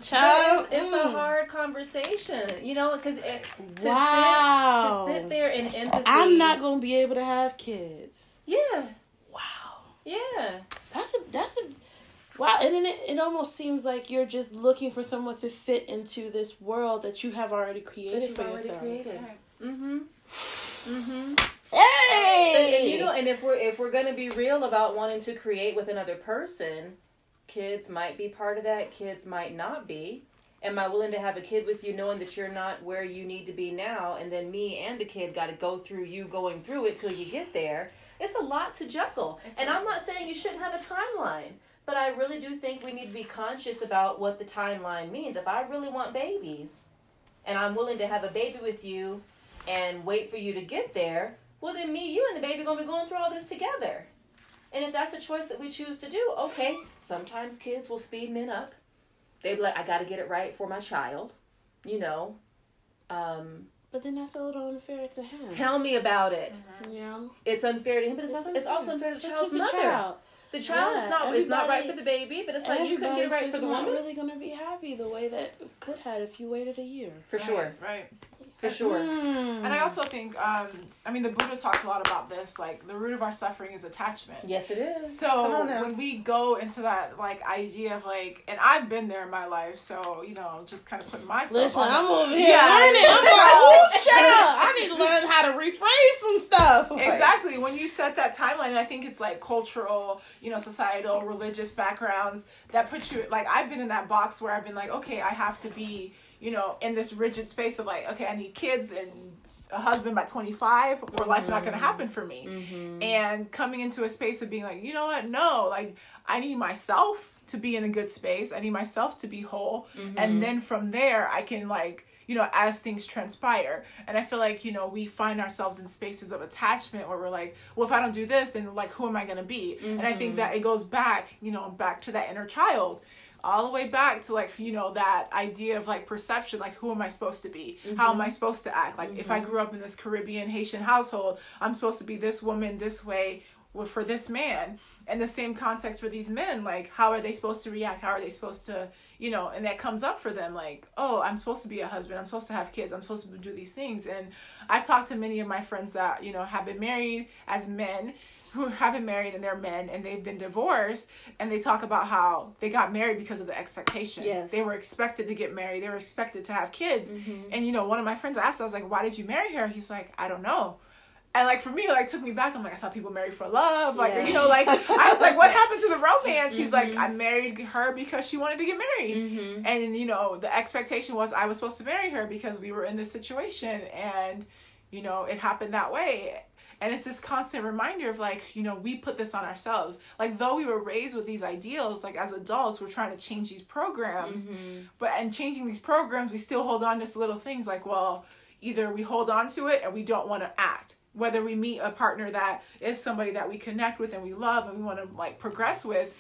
Child, it's, it's a mm. hard conversation, you know, because it to Wow. sit to sit there and empathy. I'm not gonna be able to have kids. Yeah, Wow. yeah, That's a that's a wow, and then it, it almost seems like you're just looking for someone to fit into this world that you have already created it's for already yourself. created. Mm-hmm. Mm-hmm. Hey, And, you know, and if we're if we're gonna be real about wanting to create with another person, kids might be part of that. Kids might not be. Am I willing to have a kid with you, knowing that you're not where you need to be now, and then me and the kid got to go through you going through it till you get there? It's a lot to juggle. It's and I'm not saying you shouldn't have a timeline, but I really do think we need to be conscious about what the timeline means. If I really want babies, and I'm willing to have a baby with you, and wait for you to get there, well then me, you, and the baby gonna be going through all this together. And if that's a choice that we choose to do, okay. Sometimes kids will speed men up. They be like, I gotta get it right for my child, you know. Um, but then that's a little unfair to him. tell me about it. you know, It's unfair to him, but it's, It's also, it's also unfair to the But child's he's a mother. child. The child Yeah, is not it's not right for the baby, but it's like you couldn't get it right for the not woman. really gonna be happy the way that could have if you waited a year. For sure. Right. For sure. Mm. And I also think, um, I mean, the Buddha talks a lot about this. Like, the root of our suffering is attachment. Yes, it is. So Come on now. when we go into that like idea of like, and I've been there in my life, so you know, just kind of putting myself. Listen, on I'm the- over here Yeah. learning. I'm like, oh, child, I need to learn how to rephrase some stuff. Like, Exactly. When you set that timeline, and I think it's like cultural, you know, societal, religious backgrounds that put you like I've been in that box where I've been like, okay, I have to be, you know, in this rigid space of like, okay, I need kids and a husband by 25 or life's not going to happen for me. Mm-hmm. And coming into a space of being like, you know what? No, like I need myself to be in a good space. I need myself to be whole. Mm-hmm. And then from there, I can like, you know, as things transpire. And I feel like, you know, we find ourselves in spaces of attachment where we're like, well, if I don't do this, then like, who am I going to be? And I think that it goes back, you know, back to that inner child. All the way back to like, you know, that idea of like perception, like who am I supposed to be? How am I mm-hmm. supposed to act? Like if I mm-hmm. grew up in this Caribbean Haitian household, I'm supposed to be this woman this way for this man. And the same context for these men like how are they supposed to react? How are they supposed to you know and that comes up for them like oh i'm supposed to be a husband. I'm supposed to have kids. I'm supposed to do these things. And i've talked to many of my friends that you know have been married as men who haven't married and they're men and they've been divorced and they talk about how they got married because of the expectation Yes. they were expected to get married they were expected to have kids and you know one of my friends asked i was like why did you marry her he's like i don't know and like for me, like took me back. I'm like, I thought people married for love. Like Yeah. you know, like I was like, what happened to the romance? He's like, I married her because she wanted to get married. Mm-hmm. And you know, the expectation was I was supposed to marry her because we were in this situation, and you know, it happened that way. And it's this constant reminder of like, you know, we put this on ourselves. Like though we were raised with these ideals, like as adults, we're trying to change these programs. Mm-hmm. But and changing these programs, we still hold on to little things like, well, either we hold on to it and we don't want to act. Whether we meet a partner that is somebody that we connect with and we love and we want to like progress with,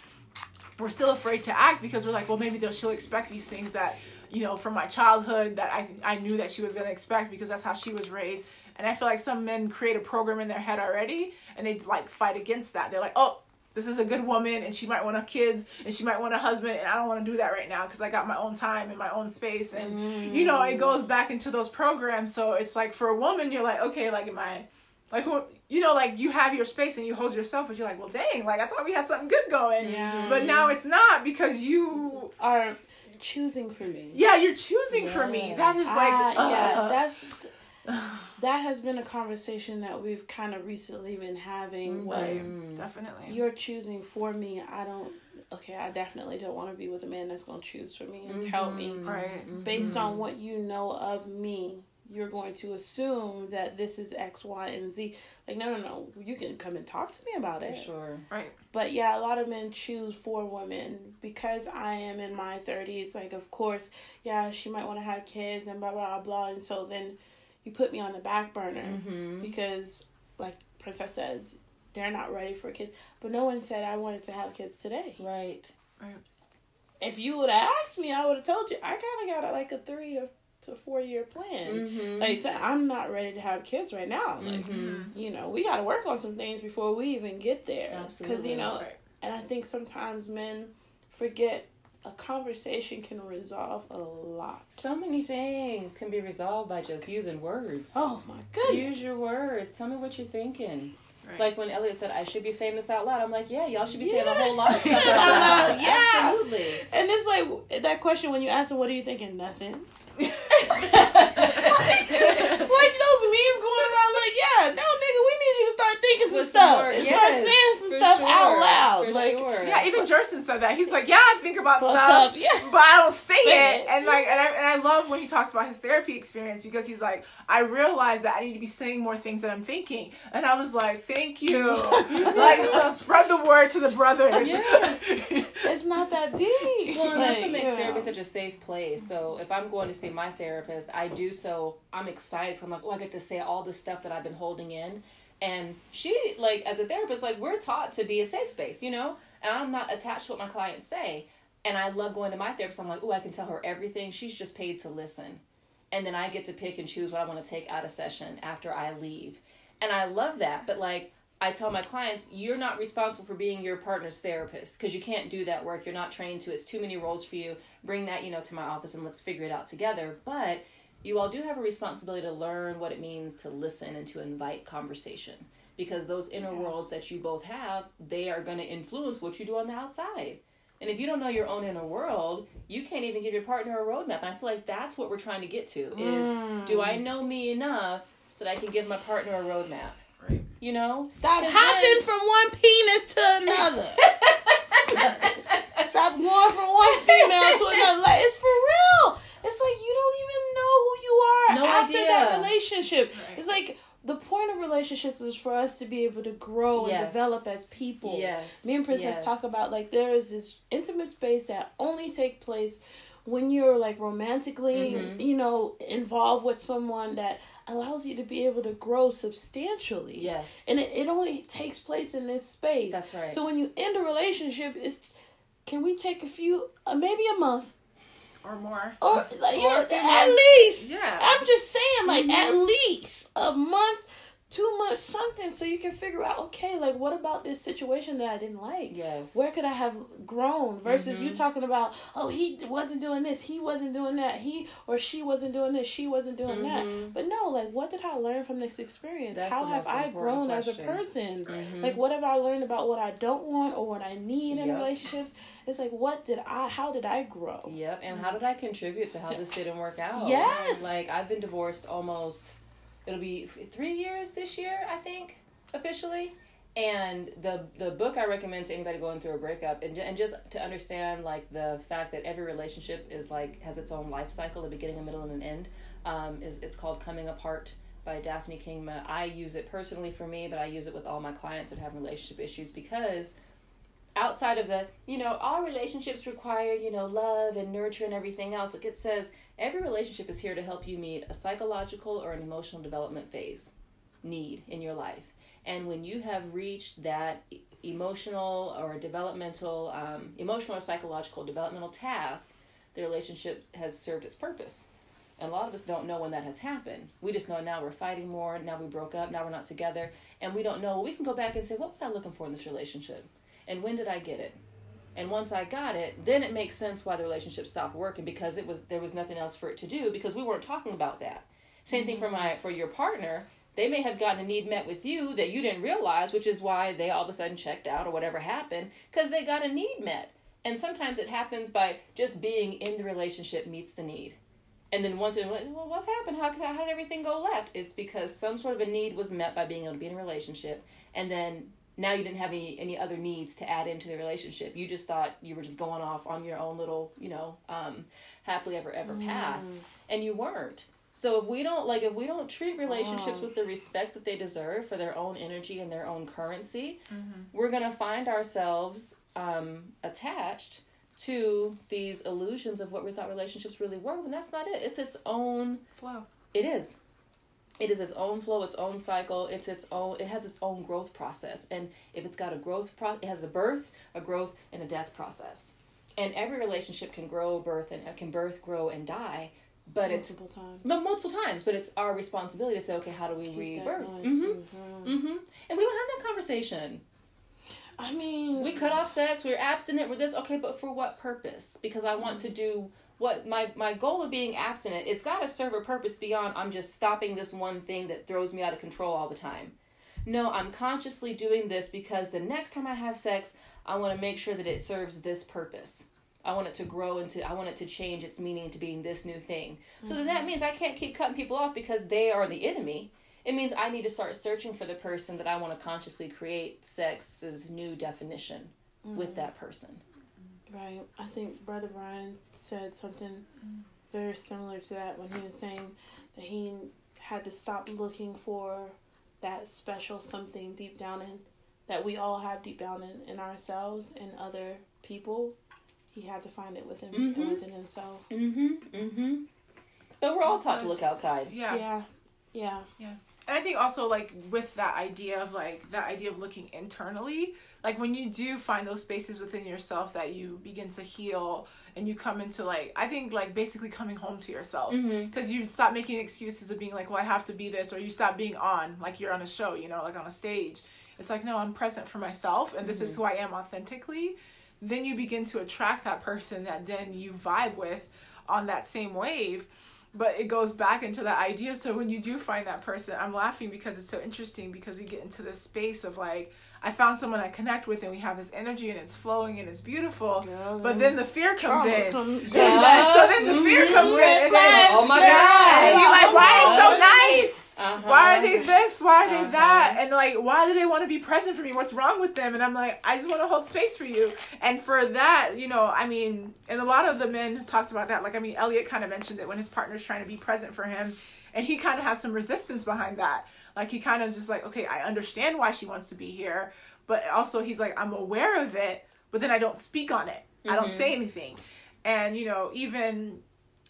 we're still afraid to act because we're like, well, maybe they'll she'll expect these things that you know from my childhood that I I knew that she was gonna expect because that's how she was raised. And I feel like some men create a program in their head already and they like fight against that. They're like, oh, this is a good woman and she might want a kids and she might want a husband and I don't want to do that right now because I got my own time and my own space and mm. you know it goes back into those programs. So it's like for a woman, you're like, okay, like am I like who you know like you have your space and you hold yourself but you're like well dang like i thought we had something good going yeah. but now it's not because you are choosing for me yeah you're choosing yeah. for me that is like uh, uh, yeah that's that has been a conversation that we've kind of recently been having was mm, definitely you're choosing for me i don't okay i definitely don't want to be with a man that's going to choose for me and mm-hmm. tell me right based mm-hmm. on what you know of me you're going to assume that this is X, Y, and Z. Like, no, no, no. You can come and talk to me about it. sure. Right. But yeah, a lot of men choose for women because I am in my 30s. Like, of course, yeah, she might want to have kids and blah, blah, blah. And so then you put me on the back burner mm-hmm. because, like Princesse says, they're not ready for kids. But no one said I wanted to have kids today. Right. Right. If you would have asked me, I would have told you. I kind of got a, like a three or to four year plan. Mm-hmm. Like I said, I'm not ready to have kids right now. Like, mm-hmm. you know, we got to work on some things before we even get there. Because, you know, right. and I think sometimes men forget a conversation can resolve a lot. So many things can be resolved by just using words. Oh my goodness. Use your words. Tell me what you're thinking. Right. Like when Elliot said, I should be saying this out loud. I'm like, yeah, y'all should be yeah. saying a whole lot of stuff out loud. yeah. Absolutely. And it's like that question when you ask them, what are you thinking? Nothing. like those memes going around, like, yeah, no, nigga, we need you to start thinking some stuff and yes, start saying some stuff sure, out loud. Like, sure. yeah, even Jerson said that. He's like, yeah, I think about stuff, stuff, yeah. but I don't say, say it. it. And like, and I, and I love when he talks about his therapy experience because he's like, I realize that I need to be saying more things that I'm thinking, and I was like, thank you, like spread the word to the brothers. Yes. it's not that deep. Well, like, that's what makes therapy such a safe place. So if I'm going to see see my therapist, I do so. I'm excited because I'm like, oh, I get to say all the stuff that I've been holding in. And she, like, as a therapist, like, we're taught to be a safe space, you know? And I'm not attached to what my clients say. And I love going to my therapist. I'm like, oh, I can tell her everything. She's just paid to listen. And then I get to pick and choose what I want to take out of session after I leave. And I love that. But, like, I tell my clients, you're not responsible for being your partner's therapist because you can't do that work. You're not trained to. It's too many roles for you. Bring that, you know, to my office and let's figure it out together. But you all do have a responsibility to learn what it means to listen and to invite conversation because those inner yeah. worlds that you both have, they are going to influence what you do on the outside. And if you don't know your own inner world, you can't even give your partner a roadmap. And I feel like that's what we're trying to get to is mm. do I know me enough that I can give my partner a roadmap? Right. You know? Stop hopping then... from one penis to another. Stop going from one female to another. Like, it's for real. It's like you don't even know who you are no after idea. that relationship. Right. It's like the point of relationships is for us to be able to grow yes. and develop as people. Yes. Me and Princesse yes. talk about like there is this intimate space that only take place when you're like romantically, mm-hmm. you know, involved with someone that allows you to be able to grow substantially. Yes. And it, it only takes place in this space. That's right. So when you end a relationship, it's can we take a few, uh, maybe a month, or more, or like you know, at least. Yeah. I'm just saying, like mm-hmm. at least a month too much something so you can figure out okay like what about this situation that i didn't like yes where could i have grown versus mm-hmm. you talking about oh he wasn't doing this he wasn't doing that he or she wasn't doing this she wasn't doing mm-hmm. that but no like what did i learn from this experience That's how have i grown question. as a person mm-hmm. like what have i learned about what i don't want or what i need yep. in relationships it's like what did i how did i grow yep and how did i contribute to how this didn't work out yes like i've been divorced almost it'll be three years this year, I think, officially. And the the book I recommend to anybody going through a breakup, and and just to understand like the fact that every relationship is like has its own life cycle, a beginning, a middle, and an end. Um, is it's called Coming Apart by Daphne Kingma. I use it personally for me, but I use it with all my clients that have relationship issues because outside of the, you know, all relationships require, you know, love and nurture and everything else, like it says every relationship is here to help you meet a psychological or an emotional development phase need in your life. And when you have reached that emotional or developmental, um, emotional or psychological developmental task, the relationship has served its purpose. And a lot of us don't know when that has happened. We just know now we're fighting more, now we broke up, now we're not together, and we don't know. We can go back and say, what was I looking for in this relationship? And when did I get it? And once I got it, then it makes sense why the relationship stopped working because it was there was nothing else for it to do because we weren't talking about that. Same thing for mm-hmm. my for your partner. They may have gotten a need met with you that you didn't realize, which is why they all of a sudden checked out or whatever happened because they got a need met. And sometimes it happens by just being in the relationship meets the need. And then once it went, well, what happened? How, how did everything go left? It's because some sort of a need was met by being able to be in a relationship. And then now you didn't have any, any other needs to add into the relationship. You just thought you were just going off on your own little, you know, um, happily ever, ever path. Mm. And you weren't. So if we don't like if we don't treat relationships Wow. with the respect that they deserve for their own energy and their own currency, Mm-hmm. we're gonna find ourselves um, attached to these illusions of what we thought relationships really were, when that's not it. It's its own. Flow. It is. It is its own flow, its own cycle. It's its own. It has its own growth process, and if it's got a growth pro, it has a birth, a growth, and a death process. And every relationship can grow, birth, and can birth, grow, and die. But it's multiple times. no, multiple times, but it's our responsibility to say, okay, how do we Keep rebirth? Mm-hmm. Mhm. Mm-hmm. And we don't have that conversation. I mean, We cut off sex. We're abstinent. We're this. Okay, but for what purpose? Because I want to do what my my goal of being abstinent. It's got to serve a purpose beyond. I'm just stopping this one thing that throws me out of control all the time. No, I'm consciously doing this because the next time I have sex, I want to make sure that it serves this purpose. I want it to grow into. I want it to change its meaning to being this new thing. So then that mm-hmm. means I can't keep cutting people off because they are the enemy. It means I need to start searching for the person that I want to consciously create sex's new definition with mm-hmm. that person. Right. I think Brother Brian said something very similar to that when he was saying that he had to stop looking for that special something deep down in that we all have deep down in, in ourselves and other people. He had to find it within Mhm. and within himself. Mm-hmm. Mm-hmm. But we're all Also, taught to look outside. Yeah. Yeah. Yeah. Yeah. And I think also like with that idea of like that idea of looking internally, like when you do find those spaces within yourself that you begin to heal and you come into like I think like basically coming home to yourself Mm-hmm. because you stop making excuses of being like, well, I have to be this, or you stop being on like you're on a show, you know, like on a stage. It's like no, I'm present for myself, and this is who I am authentically. Then you begin to attract that person that then you vibe with on that same wave but it goes back into that idea so when you do find that person i'm laughing because it's so interesting because we get into this space of like i found someone i connect with and we have this energy and it's flowing and it's beautiful. Girl, but then the fear comes trauma in. come- Yeah. so then the fear comes in and then, Oh my God. and you're like why are they so nice? Uh-huh. why are they this? Why are they Uh-huh. that? And like why do they want to be present for me? What's wrong with them? And i'm like i just want to hold space for you. And for that you know i mean and a lot of the men talked about that. Like i mean elliot kind of mentioned it when his partner's trying to be present for him and he kind of has some resistance behind that like he kind of just like okay i understand why she wants to be here but also he's like i'm aware of it but then i don't speak on it i don't say anything and you know even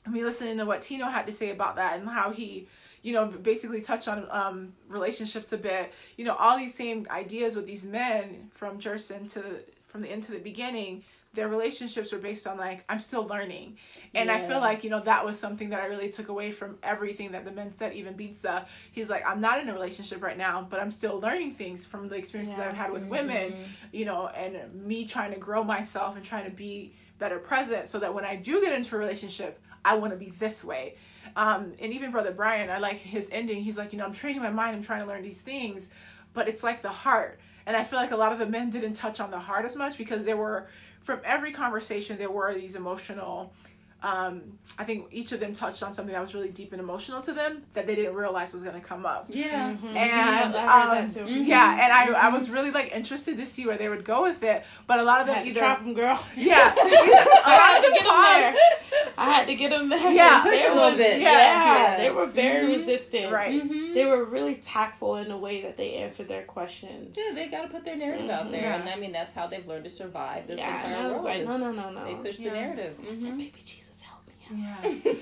me listening to what Tino had to say about that and how he, you know, basically touched on um, relationships a bit. You know, all these same ideas with these men from Jerson to from the end to the beginning. Their relationships were based on like I'm still learning, and I feel like you know that was something that I really took away from everything that the men said. Even Beatsa, he's like I'm not in a relationship right now, but I'm still learning things from the experiences Yeah. I've had with women, you know, and me trying to grow myself and trying to be better present so that when I do get into a relationship, I want to be this way. Um, and even Brother Brian, I like his ending. He's like, you know, I'm training my mind, I'm trying to learn these things, but it's like the heart. And I feel like a lot of the men didn't touch on the heart as much because there were, from every conversation, there were these emotional. Um, I think each of them touched on something that was really deep and emotional to them that they didn't realize was going to come up Yeah. Mhm. and I heard um, that too. Mhm. yeah and I, I was really like interested to see where they would go with it but a lot of I them had to either trap him, girl. yeah I had to get him paused there. I had to get them there. Yeah, push They a little was- bit. Yeah, Yeah. they were very Mhm. resistant. Right. Mhm. They were really tactful in the way that they answered their questions. Yeah, they got to put their narrative out there, Yeah. and I mean that's how they've learned to survive this yeah, and entire I was world. like, is no, no, no, no. They push Yeah. the narrative. I said, baby Jesus, help me. out." Yeah.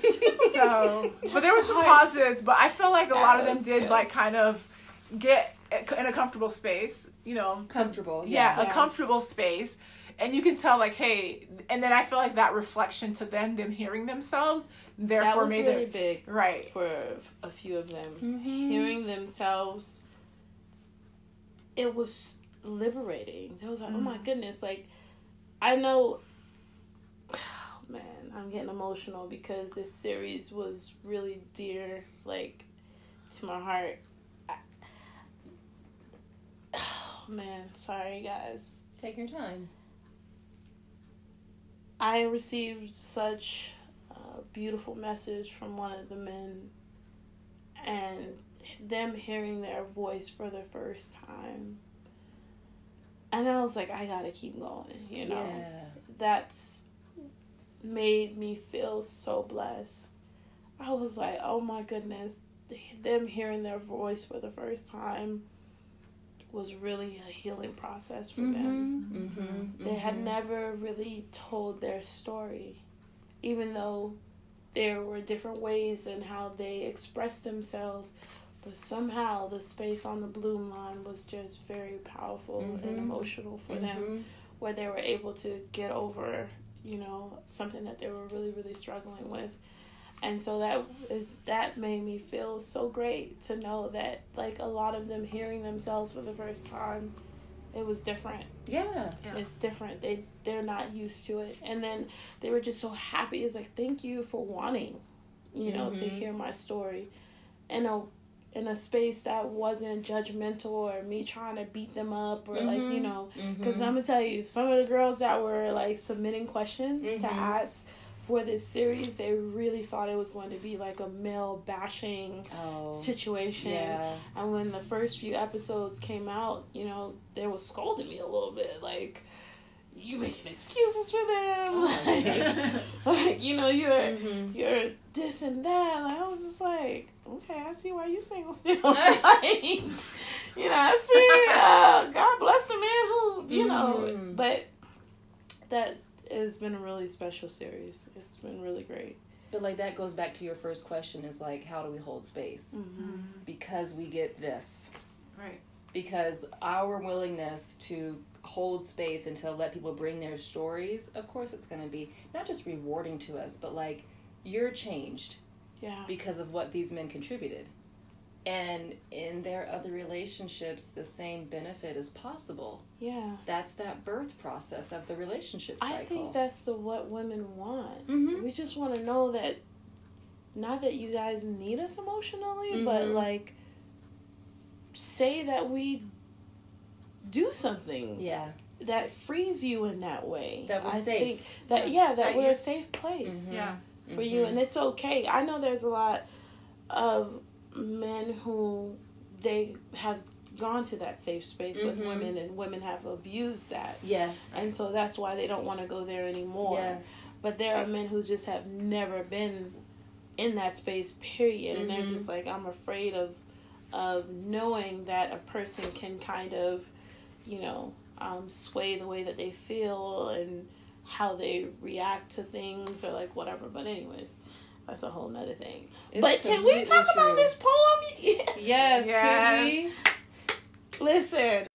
So, but there were some positives, but I feel like a lot of them did good. like kind of get in a comfortable space, you know, Comfortable. yeah, Yeah. a comfortable space. And you can tell, like, hey, and then I feel like that reflection to them, them hearing themselves, That therefore was made really it big right. for a few of them. Mhm. Hearing themselves, it was liberating. It was like, oh my Mhm. goodness, like I know. Oh, man, I'm getting emotional because this series was really dear, like to my heart. I, oh man, sorry guys. Take your time. I received such a beautiful message from one of the men, and them hearing their voice for the first time. And I was like, I gotta keep going, you know? Yeah. That's made me feel so blessed. I was like, oh my goodness, them hearing their voice for the first time was really a healing process for them Mhm. Mhm. they had Mhm. never really told their story even though there were different ways in how they expressed themselves but somehow the space on the bloom line was just very powerful and emotional for them Mhm. where they were able to get over you know something that they were really really struggling with and so that is that made me feel so great to know that like a lot of them hearing themselves for the first time it was different Yeah. Yeah. it's different. They they're not used to it, and then they were just so happy. It's like thank you for wanting, you know, to Mhm. hear my story, in a in a space that wasn't judgmental or me trying to beat them up or like you Mhm. know. Because I'm gonna tell you, some of the girls that were like submitting questions to Mhm. ask for this series, they really thought it was going to be like a male bashing oh. situation. Yeah. And when the first few episodes came out, you know, they were scolding me a little bit, like, you making excuses for them, Oh, like, like, you know, you're Mhm. you're this and that. Like, I was just like, okay, I see why you single still. like, you know, I see. Uh, God bless the man who, you know, Mhm. but that has been a really special series. It's been really great. But like that goes back to your first question is like how do we hold space? Mm-hmm. Because we get this. Right. Because our willingness to hold space and to let people bring their stories, of course it's going to be not just rewarding to us, but like you're changed Yeah. because of what these men contributed. And in their other relationships, the same benefit is possible. Yeah. That's that birth process of the relationship cycle. I think that's the what women want. Mhm. We just want to know that, not that you guys need us emotionally, but Mhm. like, say that we do something Yeah. that frees you in that way. That we're I safe. Think that yeah, that, That we're you- a safe place Mhm. Yeah. for you, Mhm. and it's okay. I know there's a lot of men who they have gone to that safe space with Mhm. women, and women have abused that. Yes. And so that's why they don't want to go there anymore. yes. But there are men who just have never been in that space, period. And they're Mhm. just like, I'm afraid of of knowing that a person can kind of, you know, um, sway the way that they feel and how they react to things or like whatever. But anyways, that's a whole nother thing. It's but can we completely talk about this poem? Yes, Yes. Can we? Listen,